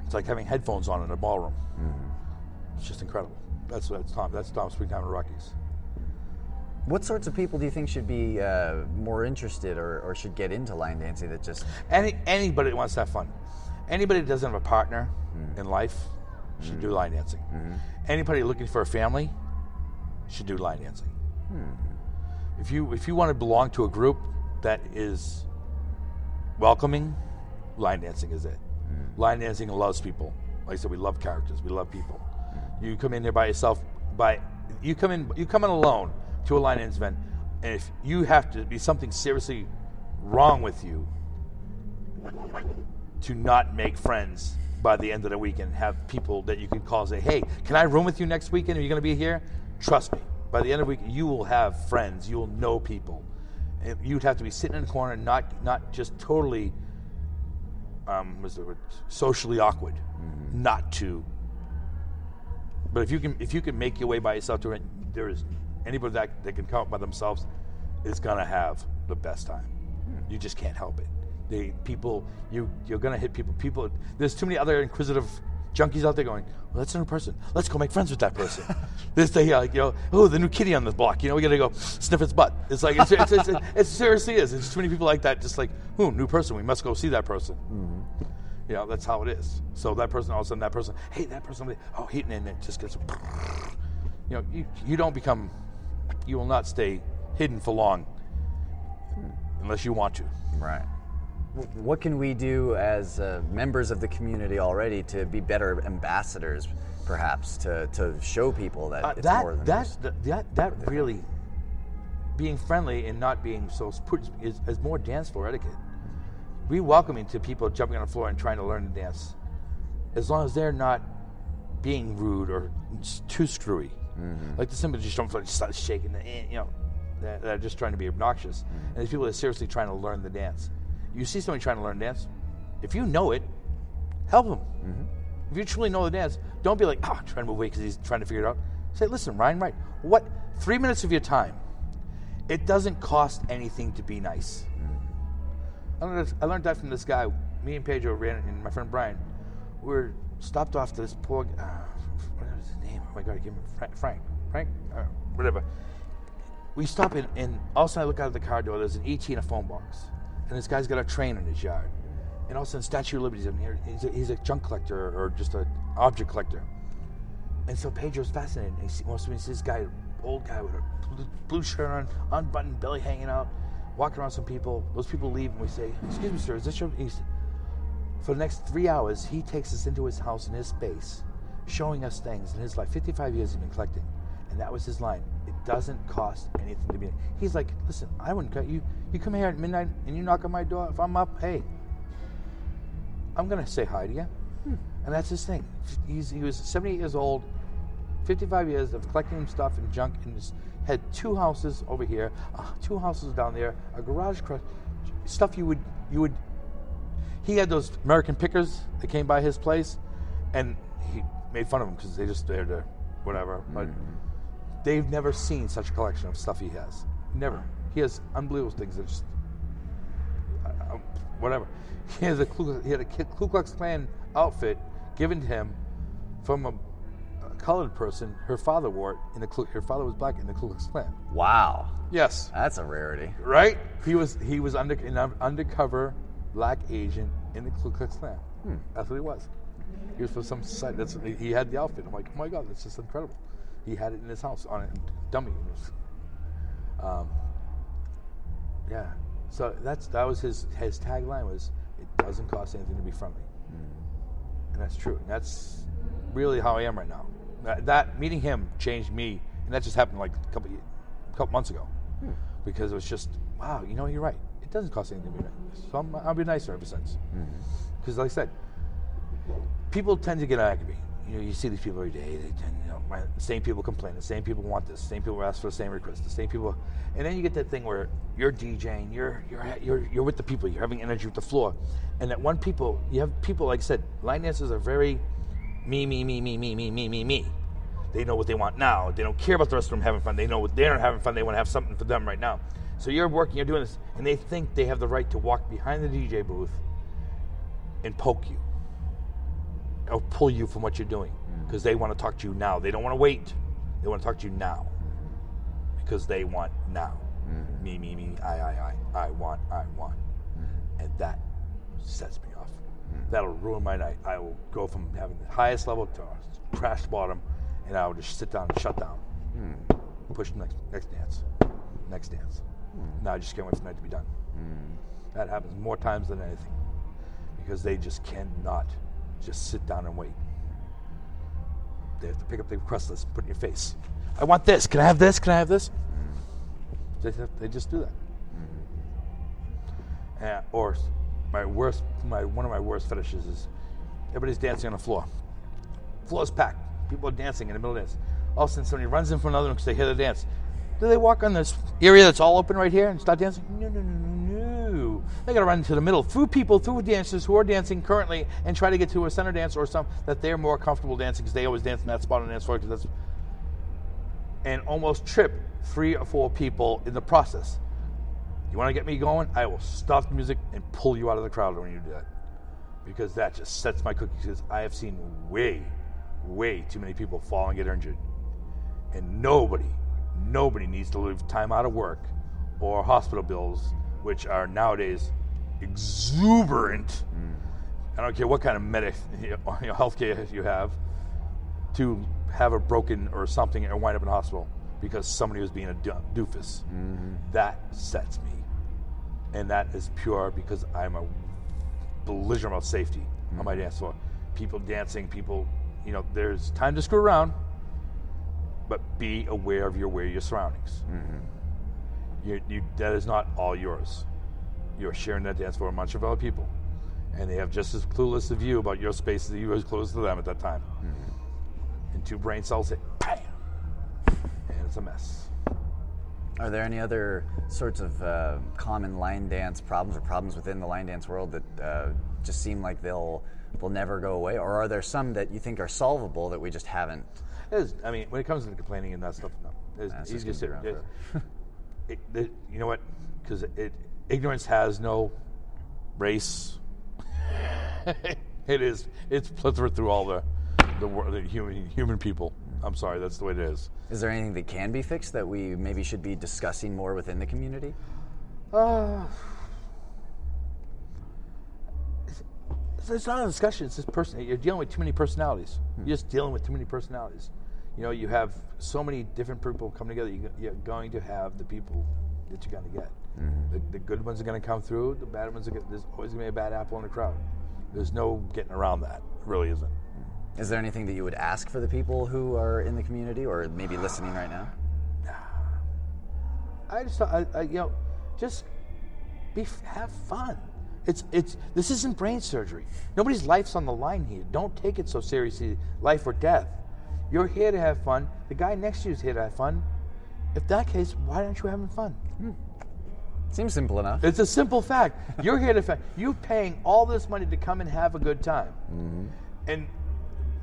it's like having headphones on in a ballroom. Mm-hmm. It's just incredible. That's that's Tom. That's Tom Sweet Time in the Rockies. What sorts of people do you think should be uh, more interested or, or should get into line dancing that just Any anybody that wants to have fun, anybody that doesn't have a partner hmm. in life should do line dancing. Mm-hmm. Anybody looking for a family should do line dancing. Hmm. If you if you want to belong to a group that is welcoming, line dancing is it. Hmm. Line dancing loves people. Like I said, we love characters. We love people. Hmm. You come in here by yourself. By you come in you come in alone to a line dance event, and if you have to be something seriously wrong with you to not make friends by the end of the weekend, have people that you can call and say, "Hey, can I room with you next weekend? Are you going to be here?" Trust me. By the end of the week, you will have friends. You will know people. You'd have to be sitting in a corner, not not just totally, um, what's the word? Socially awkward, not to. But if you can if you can make your way by yourself to it, there is anybody that that can come up by themselves is gonna have the best time. You just can't help it. They people you you're gonna hit people. People there's too many other inquisitive junkies out there going, well, that's a new person. Let's go make friends with that person. <laughs> this day, like you know, oh, the new kitty on the block. You know, we gotta go sniff its butt. It's like it's, it's, it's, it seriously is. It's too many people like that. Just like, oh, new person. We must go see that person. Mm-hmm. You know, that's how it is. So that person, all of a sudden, that person, hey, that person, oh, he, and it just gets, you know, you, you don't become, you will not stay hidden for long hmm. unless you want to. Right. What can we do as uh, members of the community already to be better ambassadors, perhaps, to, to show people that Uh, it's more than that, just- that, that, that really, being friendly and not being so put is, is more dance floor etiquette. We welcoming to people jumping on the floor and trying to learn to dance, as long as they're not being rude or too screwy. Like the somebody just don't just start shaking, the, eh, you know, they're, they're just trying to be obnoxious. And there's people that are seriously trying to learn the dance. You see somebody trying to learn dance, if you know it, help them. If you truly know the dance, don't be like, oh, trying to move away because he's trying to figure it out. Say, listen, Ryan, right? What? Three minutes of your time. It doesn't cost anything to be nice. I learned, I learned that from this guy. Me and Pedro ran, and my friend Brian, we were stopped off to this poor. Uh, what was his name? Oh my God, I gave him Frank. Frank, Frank uh, whatever. We stop in, and all of a sudden I look out of the car door. There's an ET in a phone box, and this guy's got a train in his yard. And all of a sudden, Statue of Liberty's in here. He's a, he's a junk collector or just an object collector. And so Pedro's fascinated. He see- wants to see this guy, old guy with a blue, blue shirt on, unbuttoned, belly hanging out, walking around some people. Those people leave, and we say, "Excuse me, sir, is this your?" He's, for the next three hours, he takes us into his house in his space, showing us things in his life. Fifty-five years he's been collecting, and that was his line. It doesn't cost anything to be. He's like, "Listen, I wouldn't cut you. You come here at midnight and you knock on my door. If I'm up, hey, I'm gonna say hi to you." and that's his thing. He's, he was 78 years old, 55 years of collecting stuff and junk, and just had two houses over here, uh, two houses down there, a garage across, stuff you would you would. He had those American pickers that came by his place, and he made fun of them because they just they're whatever. But they've never seen such a collection of stuff he has. Never. He has unbelievable things that just uh, whatever. He has a Ku, he had a Ku Klux Klan outfit given to him from a, a colored person. Her father wore it in the Ku- her father was black in the Ku Klux Klan. Wow, Yes, that's a rarity. right. He was he was under an undercover black agent in the Ku Klux Klan. That's what he was. He was for some site. That's he had the outfit. I'm like, oh my god, that's just incredible. He had it in his house on a dummy. Um, yeah. So that's that was his his tagline was it doesn't cost anything to be friendly, hmm. and that's true. And that's really how I am right now. That, that meeting him changed me, and that just happened like a couple a couple months ago, hmm. because it was just wow. You know, you're right. It doesn't cost anything to be nice. So I'm, I'll be nicer ever since. Hmm. Because like I said, people tend to get angry. me. You know, you see these people every day. They tend, my, same people complain. The same people want this. The same people ask for the same request. The same people, and then you get that thing where you're DJing, you're you're you're you're with the people, you're having energy with the floor, and that one people, you have people like I said, line dancers are very me, me, me, me, me, me, me, me, me. They know what they want now. They don't care about the rest of them having fun. They know they're not having fun. They want to have something for them right now. So you're working, you're doing this, and they think they have the right to walk behind the DJ booth and poke you or pull you from what you're doing because they want to talk to you now. They don't want to wait. They want to talk to you now because they want now. Mm-hmm. Me, me, me, I, I, I, I want, I want. Mm-hmm. And that sets me off. Mm-hmm. That'll ruin my night. I will go from having the highest level to crash bottom and I will just sit down and shut down. Hmm. Push the next, next dance. Next dance. Hmm. Now I just can't wait for the night to be done. Hmm. That happens more times than anything because they just cannot just sit down and wait. They have to pick up the request list and put it in your face. I want this. Can I have this? Can I have this? They, have- they just do that. Uh, or my worst, my one of my worst fetishes is everybody's dancing on the floor. Floor's packed. People are dancing in the middle of the dance. All of a sudden, somebody runs in from another one because they hear the dance. Do they walk on this area that's all open right here and start dancing? No, no, no, no, no. They got to run into the middle through people, through dancers who are dancing currently, and try to get to a center dance or some that they're more comfortable dancing because they always dance in that spot on the dance floor. 'cause that's and almost trip three or four people in the process. You want to get me going? I will stop the music and pull you out of the crowd when you do that. Because that just sets my cookies. Because I have seen way, way too many people fall and get injured. And nobody, nobody needs to leave time out of work or hospital bills, which are nowadays exuberant. I don't care what kind of medic, <laughs> you know, <laughs> healthcare you have, to have a broken or something or wind up in a hospital because somebody was being a do- doofus. Mm-hmm. That sets me. And that is pure because I'm a belligerent about safety on my mm-hmm. dance floor. People dancing, people, you know, there's time to screw around, but be aware of your, where your surroundings. Mm-hmm. You, you, that is not all yours. You're sharing that dance floor with a bunch of other people. And they have just as clueless of you about your space as you as close to them at that time. And two brain cells hit, bam! And it's a mess. Are there any other sorts of uh, common line dance problems or problems within the line dance world that uh, just seem like they'll they'll never go away, or are there some that you think are solvable that we just haven't? Is, I mean, when it comes to complaining and that stuff, no. It's That's easy just to sit. around It, it, it- you know what? Because it, ignorance has no race. <laughs> it is. It's plethora through all the the, wor- the human human people. I'm sorry, that's the way it is. Is there anything that can be fixed that we maybe should be discussing more within the community? Uh, it's, it's not a discussion. It's just person. You're dealing with too many personalities. You're just dealing with too many personalities. You know, you have so many different people come together. You, you're going to have the people that you're going to get. Mm-hmm. The, the good ones are going to come through. The bad ones are. Gonna, there's always going to be a bad apple in the crowd. There's no getting around that. It really isn't. Mm-hmm. Is there anything that you would ask for the people who are in the community or maybe listening right now? I just, I, I, you know, just be have fun. It's it's this isn't brain surgery. Nobody's life's on the line here. Don't take it so seriously, life or death. You're here to have fun. The guy next to you is here to have fun. If that case, why aren't you having fun? Hmm. Seems simple enough. It's a simple fact. You're here to fa- you're paying all this money to come and have a good time, mm-hmm. and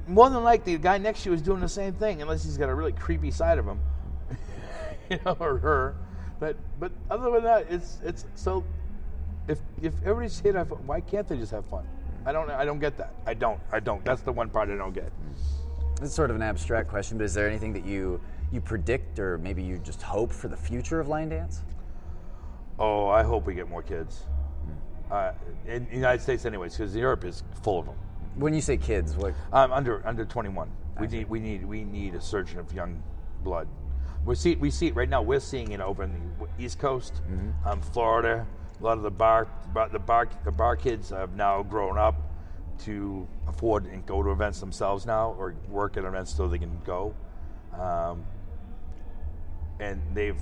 more than likely the guy next to you is doing the same thing, unless he's got a really creepy side of him, <laughs> you know, or her. But but other than that, it's it's so. If if everybody's here to have fun, why can't they just have fun? Mm. I don't I don't get that. I don't I don't. That's the one part I don't get. Mm. This is sort of an abstract question, but is there anything that you you predict or maybe you just hope for the future of line dance? Oh, I hope we get more kids. Uh, in the United States, anyways, because Europe is full of them. When you say kids, what Um, under under 21. We need we need we need a surgeon of young blood. We see we see it right now. We're seeing it over in the East Coast, um, Florida. A lot of the bar the bar the bar kids have now grown up to afford and go to events themselves now, or work at events so they can go. Um, and they've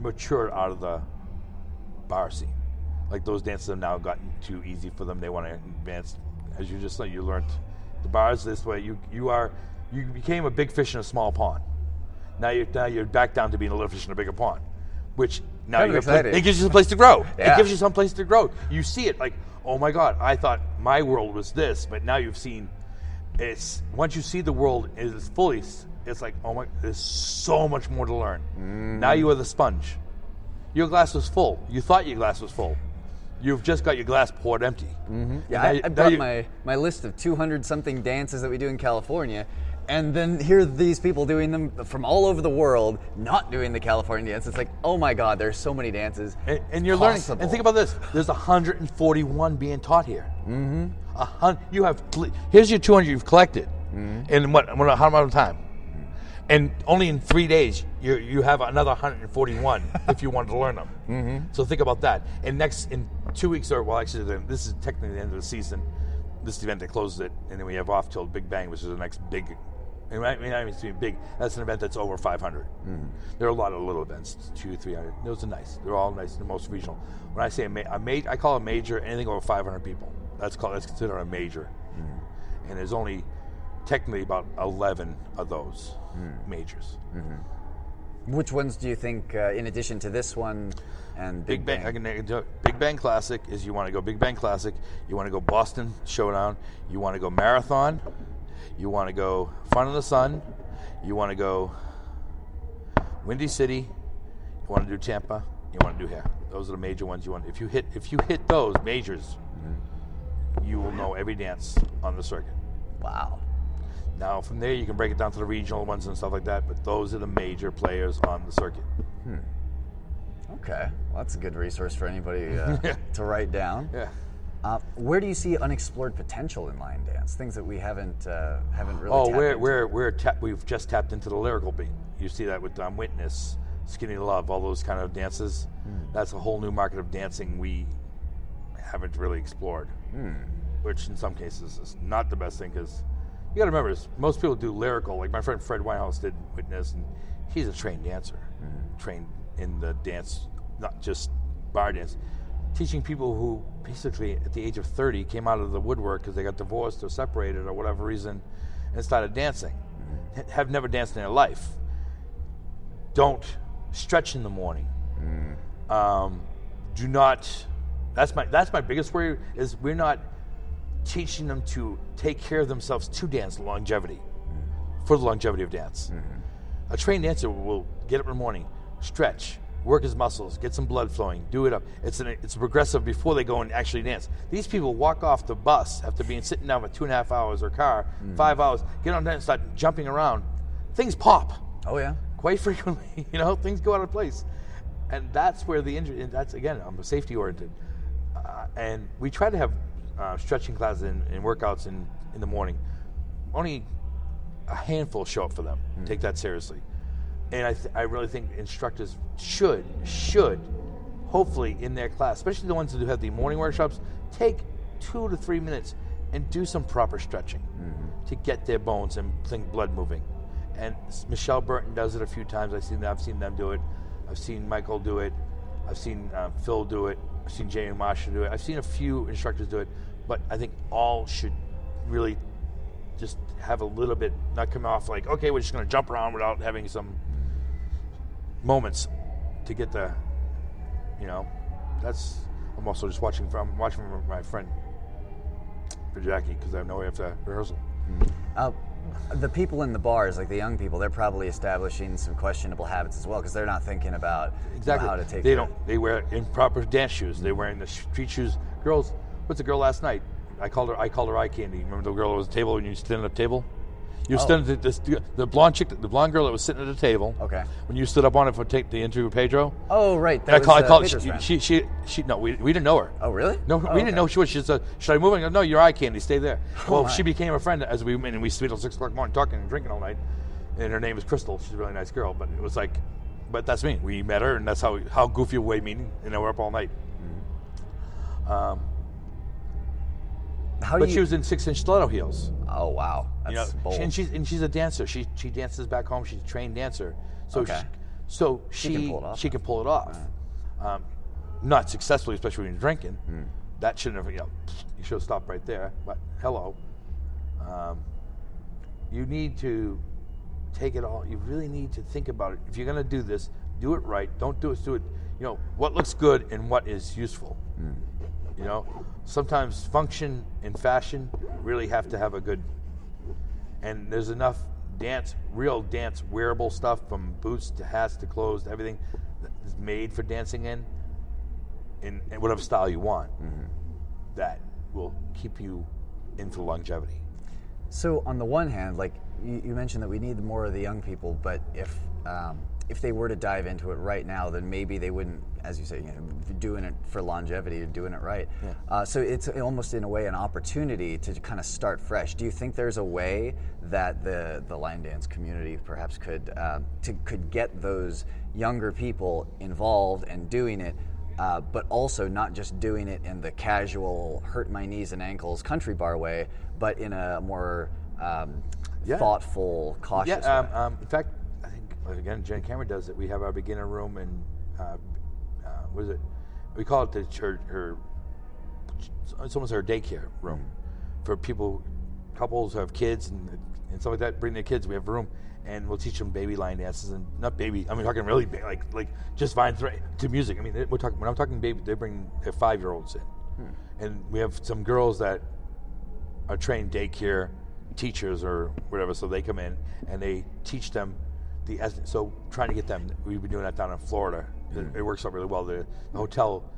matured out of the bar scene. Like those dances have now gotten too easy for them. They want to advance, as you just said. You learned the bars this way. You you are you became a big fish in a small pond. Now you're now you're back down to being a little fish in a bigger pond, which now Kind you have pla- exciting. it gives you some place to grow. Yeah. It gives you some place to grow. You see it like, oh my God, I thought my world was this, but now you've seen it's once you see the world is fully, it's like, oh my, there's so much more to learn. Now you are the sponge. Your glass was full. You thought your glass was full. You've just got your glass poured empty. Mm-hmm. Yeah, I, I brought my, my list of 200 something dances that we do in California, and then here these people doing them from all over the world, not doing the California dance. It's like, oh my God, there's so many dances. And, and you're possible. learning. And think about this: there's 141 being taught here. Mm-hmm. A hun- you have here's your 200 you've collected in what, what how amount of time? And only in three days you you have another 141 <laughs> if you wanted to learn them. Mm-hmm. So think about that. And next in two weeks or well actually this is technically the end of the season. This event that closes it, and then we have off till Big Bang, which is the next big. I mean, I mean, I mean, it's big. That's an event that's over 500. Mm-hmm. There are a lot of little events, two, three hundred. Those are nice. They're all nice. The most regional. When I say a, ma- a ma- I call a major anything over 500 people. That's called. That's considered a major. Mm-hmm. And there's only technically about 11 of those mm-hmm. majors. Which ones do you think, uh, in addition to this one and Big, Big Bang. I can, I can. Big Bang Classic is you want to go Big Bang Classic. You want to go Boston Showdown. You want to go Marathon. You want to go Fun in the Sun. You want to go Windy City. You want to do Tampa. You want to do here. Those are the major ones you want. If you hit if you hit those majors, you will know every dance on the circuit. Wow. Now from there you can break it down to the regional ones and stuff like that. But those are the major players on the circuit. Hmm. Okay. Well, that's a good resource for anybody uh, <laughs> to write down. Yeah. Uh, where do you see unexplored potential in line dance? Things that we haven't uh, haven't really. Oh, we're we're we're tap, we've just tapped into the lyrical beat. You see that with um, Witness, Skinny Love, all those kind of dances. That's a whole new market of dancing we haven't really explored. Which in some cases is not the best thing because you got to remember most people do lyrical. Like my friend Fred Whitehouse did Witness, and he's a trained dancer, trained in the dance, not just bar dance. Teaching people who basically at the age of 30 came out of the woodwork because they got divorced or separated or whatever reason and started dancing, mm-hmm. ha- have never danced in their life. Don't stretch in the morning. Mm. Um, do not. That's my that's my biggest worry is we're not teaching them to take care of themselves to dance longevity mm. for the longevity of dance. Mm-hmm. A trained dancer will get up in the morning, stretch, work his muscles, get some blood flowing, do it up. It's an, it's progressive before they go and actually dance. These people walk off the bus after being sitting down for two and a half hours or car, five hours, get on there and start jumping around. Things pop Oh yeah. quite <laughs> frequently. You know, things go out of place, and that's where the injury. And that's again, I'm safety oriented, uh, and we try to have uh, stretching classes and, and workouts in in the morning. Only a handful show up for them. Take that seriously, and I th- I really think instructors should should hopefully in their class, especially the ones that do have the morning workshops, take two to three minutes and do some proper stretching to get their bones and think blood moving. And Michelle Burton does it a few times. I've seen I've seen them do it. I've seen Michael do it. I've seen uh, Phil do it. I've seen Jamie Marshall do it. I've seen a few instructors do it, but I think all should really just have a little bit, not come off like, okay, we're just going to jump around without having some moments to get the, you know, that's. I'm also just watching from watching from my friend for Jackie because I know we have to rehearsal. Uh, the people in the bars, like the young people, they're probably establishing some questionable habits as well because they're not thinking about you know, Exactly. how to take they care- don't. They wear improper dance shoes. They're wearing the street shoes. Girls, what's the girl last night? I called her. I called her eye candy. Remember the girl that was at the table when you stood at the table? You Oh. stood at this, the blonde chick, the blonde girl that was sitting at the table. Okay. When you stood up on it for take the interview with Pedro. Oh, right. And I That call, I uh, called. She, she, she, she, no, we, we didn't know her. oh, really? No, Oh, we okay. didn't know she was. She said, "Should I move?" I go, "No, you're eye candy. Stay there." <laughs> well, my. she became a friend as we and we stayed till six o'clock in the morning talking and drinking all night. And her name is Crystal. She's a really nice girl. But it was like, but that's me. We met her, and that's how how goofy way meeting. And then we're up all night. Um, How do but you? she was in six inch stiletto heels. oh, wow. That's You know, bold. she- and she's and she's a dancer. She she dances back home. She's a trained dancer. So Okay. she, so she can pull it off, She can pull it off. Um, not successfully, especially when you're drinking. Hmm. That shouldn't have. You know, you should have stopped right there. But hello. Um, you need to take it all. You really need to think about it. If you're going to do this, do it right. Don't do it. Do it. You know what looks good and what is useful. You know, sometimes function and fashion really have to have a good. And there's enough dance, real dance wearable stuff from boots to hats to clothes to everything that is made for dancing in, in, in whatever style you want. That will keep you in for longevity. So on the one hand, like you, you mentioned that we need more of the young people, but if um, if they were to dive into it right now, then maybe they wouldn't, as you say, you know, doing it for longevity or doing it right. Uh, so it's almost in a way an opportunity to kind of start fresh. Do you think there's a way that the the line dance community perhaps could uh, to, could get those younger people involved and doing it? uh, but also not just doing it in the casual hurt my knees and ankles country bar way, but in a more um, Yeah. thoughtful, cautious Yeah, um, way. um, in fact, again Jen Cameron does it. We have our beginner room and uh, uh, what is it? We call it the church, her it's almost her daycare room for people, couples who have kids and and stuff like that. Bring their kids. We have a room. And we'll teach them baby line dances and not baby. I mean, talking really ba- like like just thre- to music. I mean, we're talking when I'm talking baby, they bring their five year olds in, and we have some girls that are trained daycare teachers or whatever, so they come in and they teach them the so trying to get them. We've been doing that down in Florida. It, mm. it works out really well. The, the hotel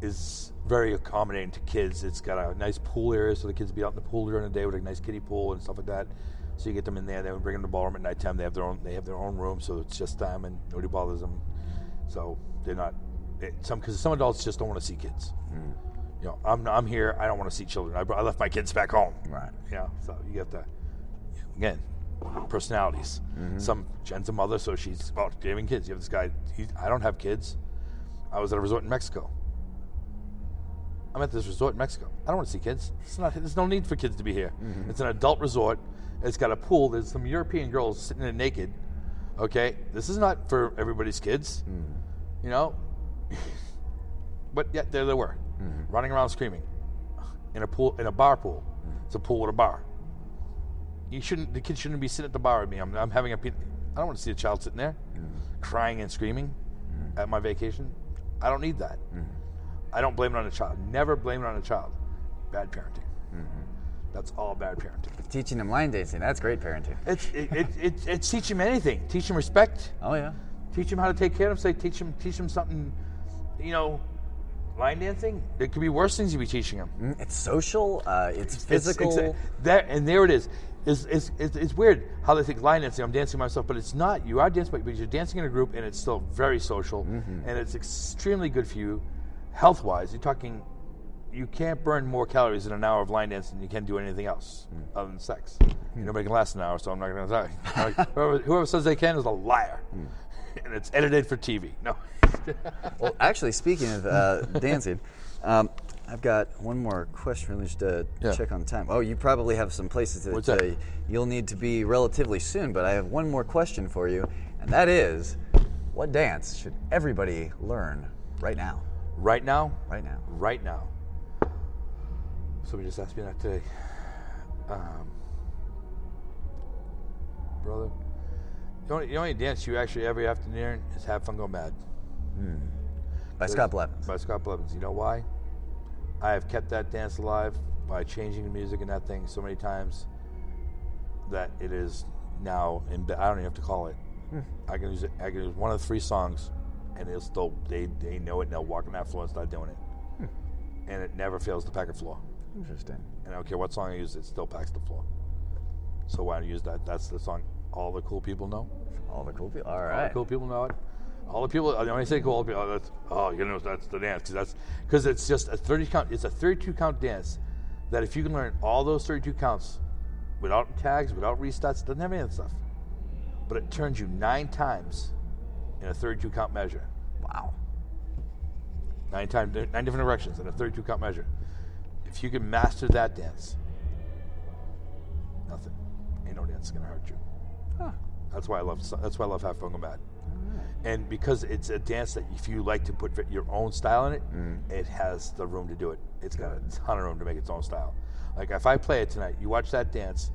is very accommodating to kids. It's got a nice pool area, so the kids be out in the pool during the day with a nice kiddie pool and stuff like that. So you get them in there. They bring them to the ballroom at nighttime. They have their own. They have their own room, so it's just them and nobody bothers them. So they're not it, some because some adults just don't want to see kids. Mm. You know, I'm I'm here. I don't want to see children. I, I left my kids back home. Right. Yeah. So you have to again personalities. Mm-hmm. Some Jen's a mother, so she's about having kids. You have this guy. He, I don't have kids. I was at a resort in Mexico. I'm at this resort in Mexico. I don't want to see kids. It's not. There's no need for kids to be here. Mm-hmm. It's an adult resort. It's got a pool. There's some European girls sitting there naked. Okay, this is not for everybody's kids. Mm. You know, but yet there they were, mm-hmm. running around screaming in a pool in a bar pool. Mm. It's a pool with a bar. You shouldn't. The kids shouldn't be sitting at the bar with me. I'm, I'm having a. pe- I don't want to see a child sitting there, crying and screaming at my vacation. I don't need that. I don't blame it on the child. Never blame it on the child. Bad parenting. That's all bad parenting. Teaching them line dancing, that's great parenting. It's it, it, it, it's teach them anything. Teach them respect. Oh yeah. Teach them how to take care of himself. Teach them teach them something. You know, line dancing. There could be worse things you be teaching him. Mm, It's social. Uh, it's It's- physical. it's- that and there it is. It's, it's, it's, it's weird how they think line dancing. I'm dancing myself, but it's not. You are dancing, but you're dancing in a group, and it's still very social, Mm-hmm. and it's extremely good for you, health wise. You're talking. You can't burn more calories in an hour of line dancing than you can do anything else Mm. other than sex. Nobody can last an hour, so I'm not going to tell you. whoever, whoever says they can is a liar, Mm. <laughs> and it's edited for TV. No. Well, actually, speaking of uh, <laughs> dancing, um, I've got one more question. Let me just uh, Yeah. check on the time. Oh, you probably have some places that, that? Uh, you'll need to be relatively soon, but I have one more question for you, and that is, what dance should everybody learn? right now. Right now, Right now. right now. Somebody just asked me that today. Um, brother, the only, the only dance you actually every afternoon is Have Fun Go Mad. By Scott Blevins. By Scott Blevins. You know why? I have kept that dance alive by changing the music in that thing so many times that it is now in. I don't even have to call it. Hmm. I can use it. I can use one of the three songs, and it'll still they they know it and they'll walk on that floor and start doing it, hmm. and it never fails to pack a floor. Interesting. And I don't care what song I use, it still packs the floor. So why don't you use that? That's the song all the cool people know. All the cool people. All All right. the cool people know it. All the people. Uh, when I say cool people, oh, that's oh, you know that's the dance because that's because it's just a thirty count. It's a thirty-two count dance that if you can learn all those thirty-two counts without tags, without restarts, doesn't have any of that stuff. But it turns you nine times in a thirty-two count measure. Wow. Nine times, nine different directions in a thirty-two count measure. If you can master that dance, nothing, ain't no dance gonna hurt you. That's why I love. That's why I love Have Fun Go Mad. And because it's a dance that if you like to put your own style in it, it has the room to do it. It's got a ton of room to make its own style. Like if I play it tonight, you watch that dance,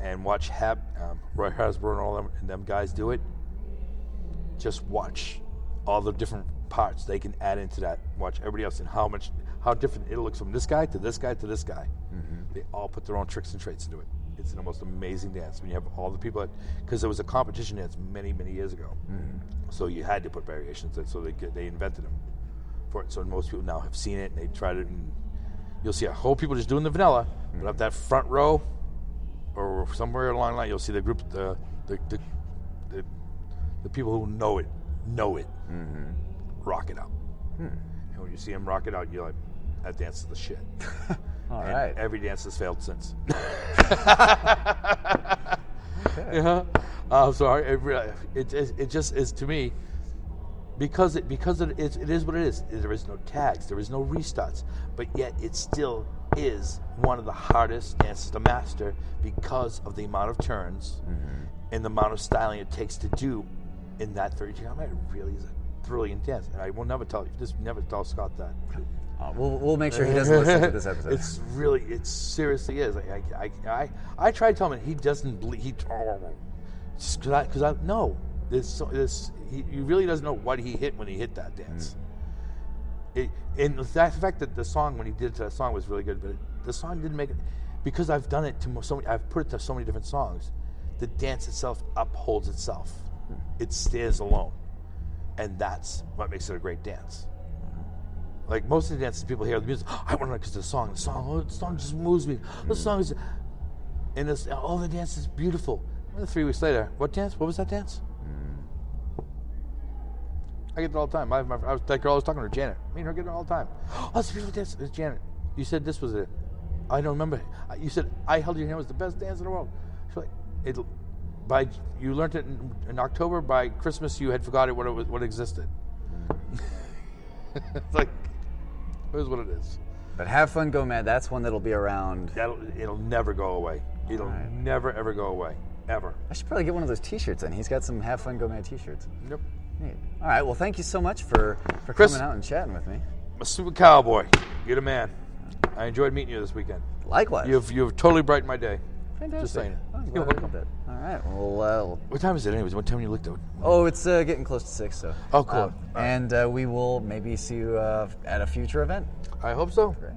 and watch Hab, um, Roy Hadisubroto and all them and them guys do it. Just watch all the different parts they can add into that. Watch everybody else and how much how different it looks from this guy to this guy to this guy. They all put their own tricks and traits into it. It's the most amazing dance when you have all the people because there was a competition dance many many years ago. Mm-hmm. So you had to put variations in, so they they invented them for it. So most people now have seen it and they tried it, and you'll see a whole people just doing the vanilla, but up mm-hmm. that front row or somewhere along the line, you'll see the group, the the the, the, the people who know it, know it, mm-hmm. rock it out. Hmm. And when you see them rock it out, you're like, that dance is the shit. <laughs> All and right. every dance has failed since. <laughs> yeah, I'm sorry. It, it, it, just is to me because it because it is, it is what it is. There is no tags, there is no restarts, but yet it still is one of the hardest dances to master because of the amount of turns mm-hmm. and the amount of styling it takes to do in that 32 count. It really is a brilliant dance, and I will never tell you. Just never tell Scott that. Uh, we'll, we'll make sure he doesn't listen to this episode. It's really, it seriously is. I, I, I, I, I tried telling him he doesn't believe. He, because I, because I no, this, this, he, he really doesn't know what he hit when he hit that dance. It, and the fact the that the song when he did it to that song was really good, but the song didn't make it because I've done it to so many. I've put it to so many different songs. The dance itself upholds itself. It stands alone, and that's what makes it a great dance. Like most of the dances, people hear the music. I want to because the song, the song, oh, the song just moves me. The mm. song is, and this, all the dance is beautiful. And three weeks later, what dance? What was that dance? Mm. I get it all the time. I, my, I was that girl I was talking to, Janet. Me and her get it all the time. <gasps> Oh, that's a beautiful dance. It's Janet. You said this was it. I don't remember. You said I held your hand was the best dance in the world. She's like, it. By you learned it in, in October. By Christmas, you had forgot it what it was, what existed. Mm. <laughs> it's like, it is what it is. but have fun, go mad. That's one that'll be around. That'll it'll never go away. It'll Alright. never ever go away. Ever. I should probably get one of those T-shirts. Then he's got some have fun, go mad T-shirts. Yep. Neat. All right. Well, thank you so much for for Chris. coming out and chatting with me. I'm a super cowboy. You're the man. I enjoyed meeting you this weekend. Likewise. You've you've totally brightened my day. Fantastic. Just saying. I'm You're I welcome. did that. All right. Well, uh, What time is it, anyways? What time you looked at? oh, it's uh, getting close to six. So. Oh, cool. Um, and uh, we will maybe see you uh, at a future event. I hope so. Great.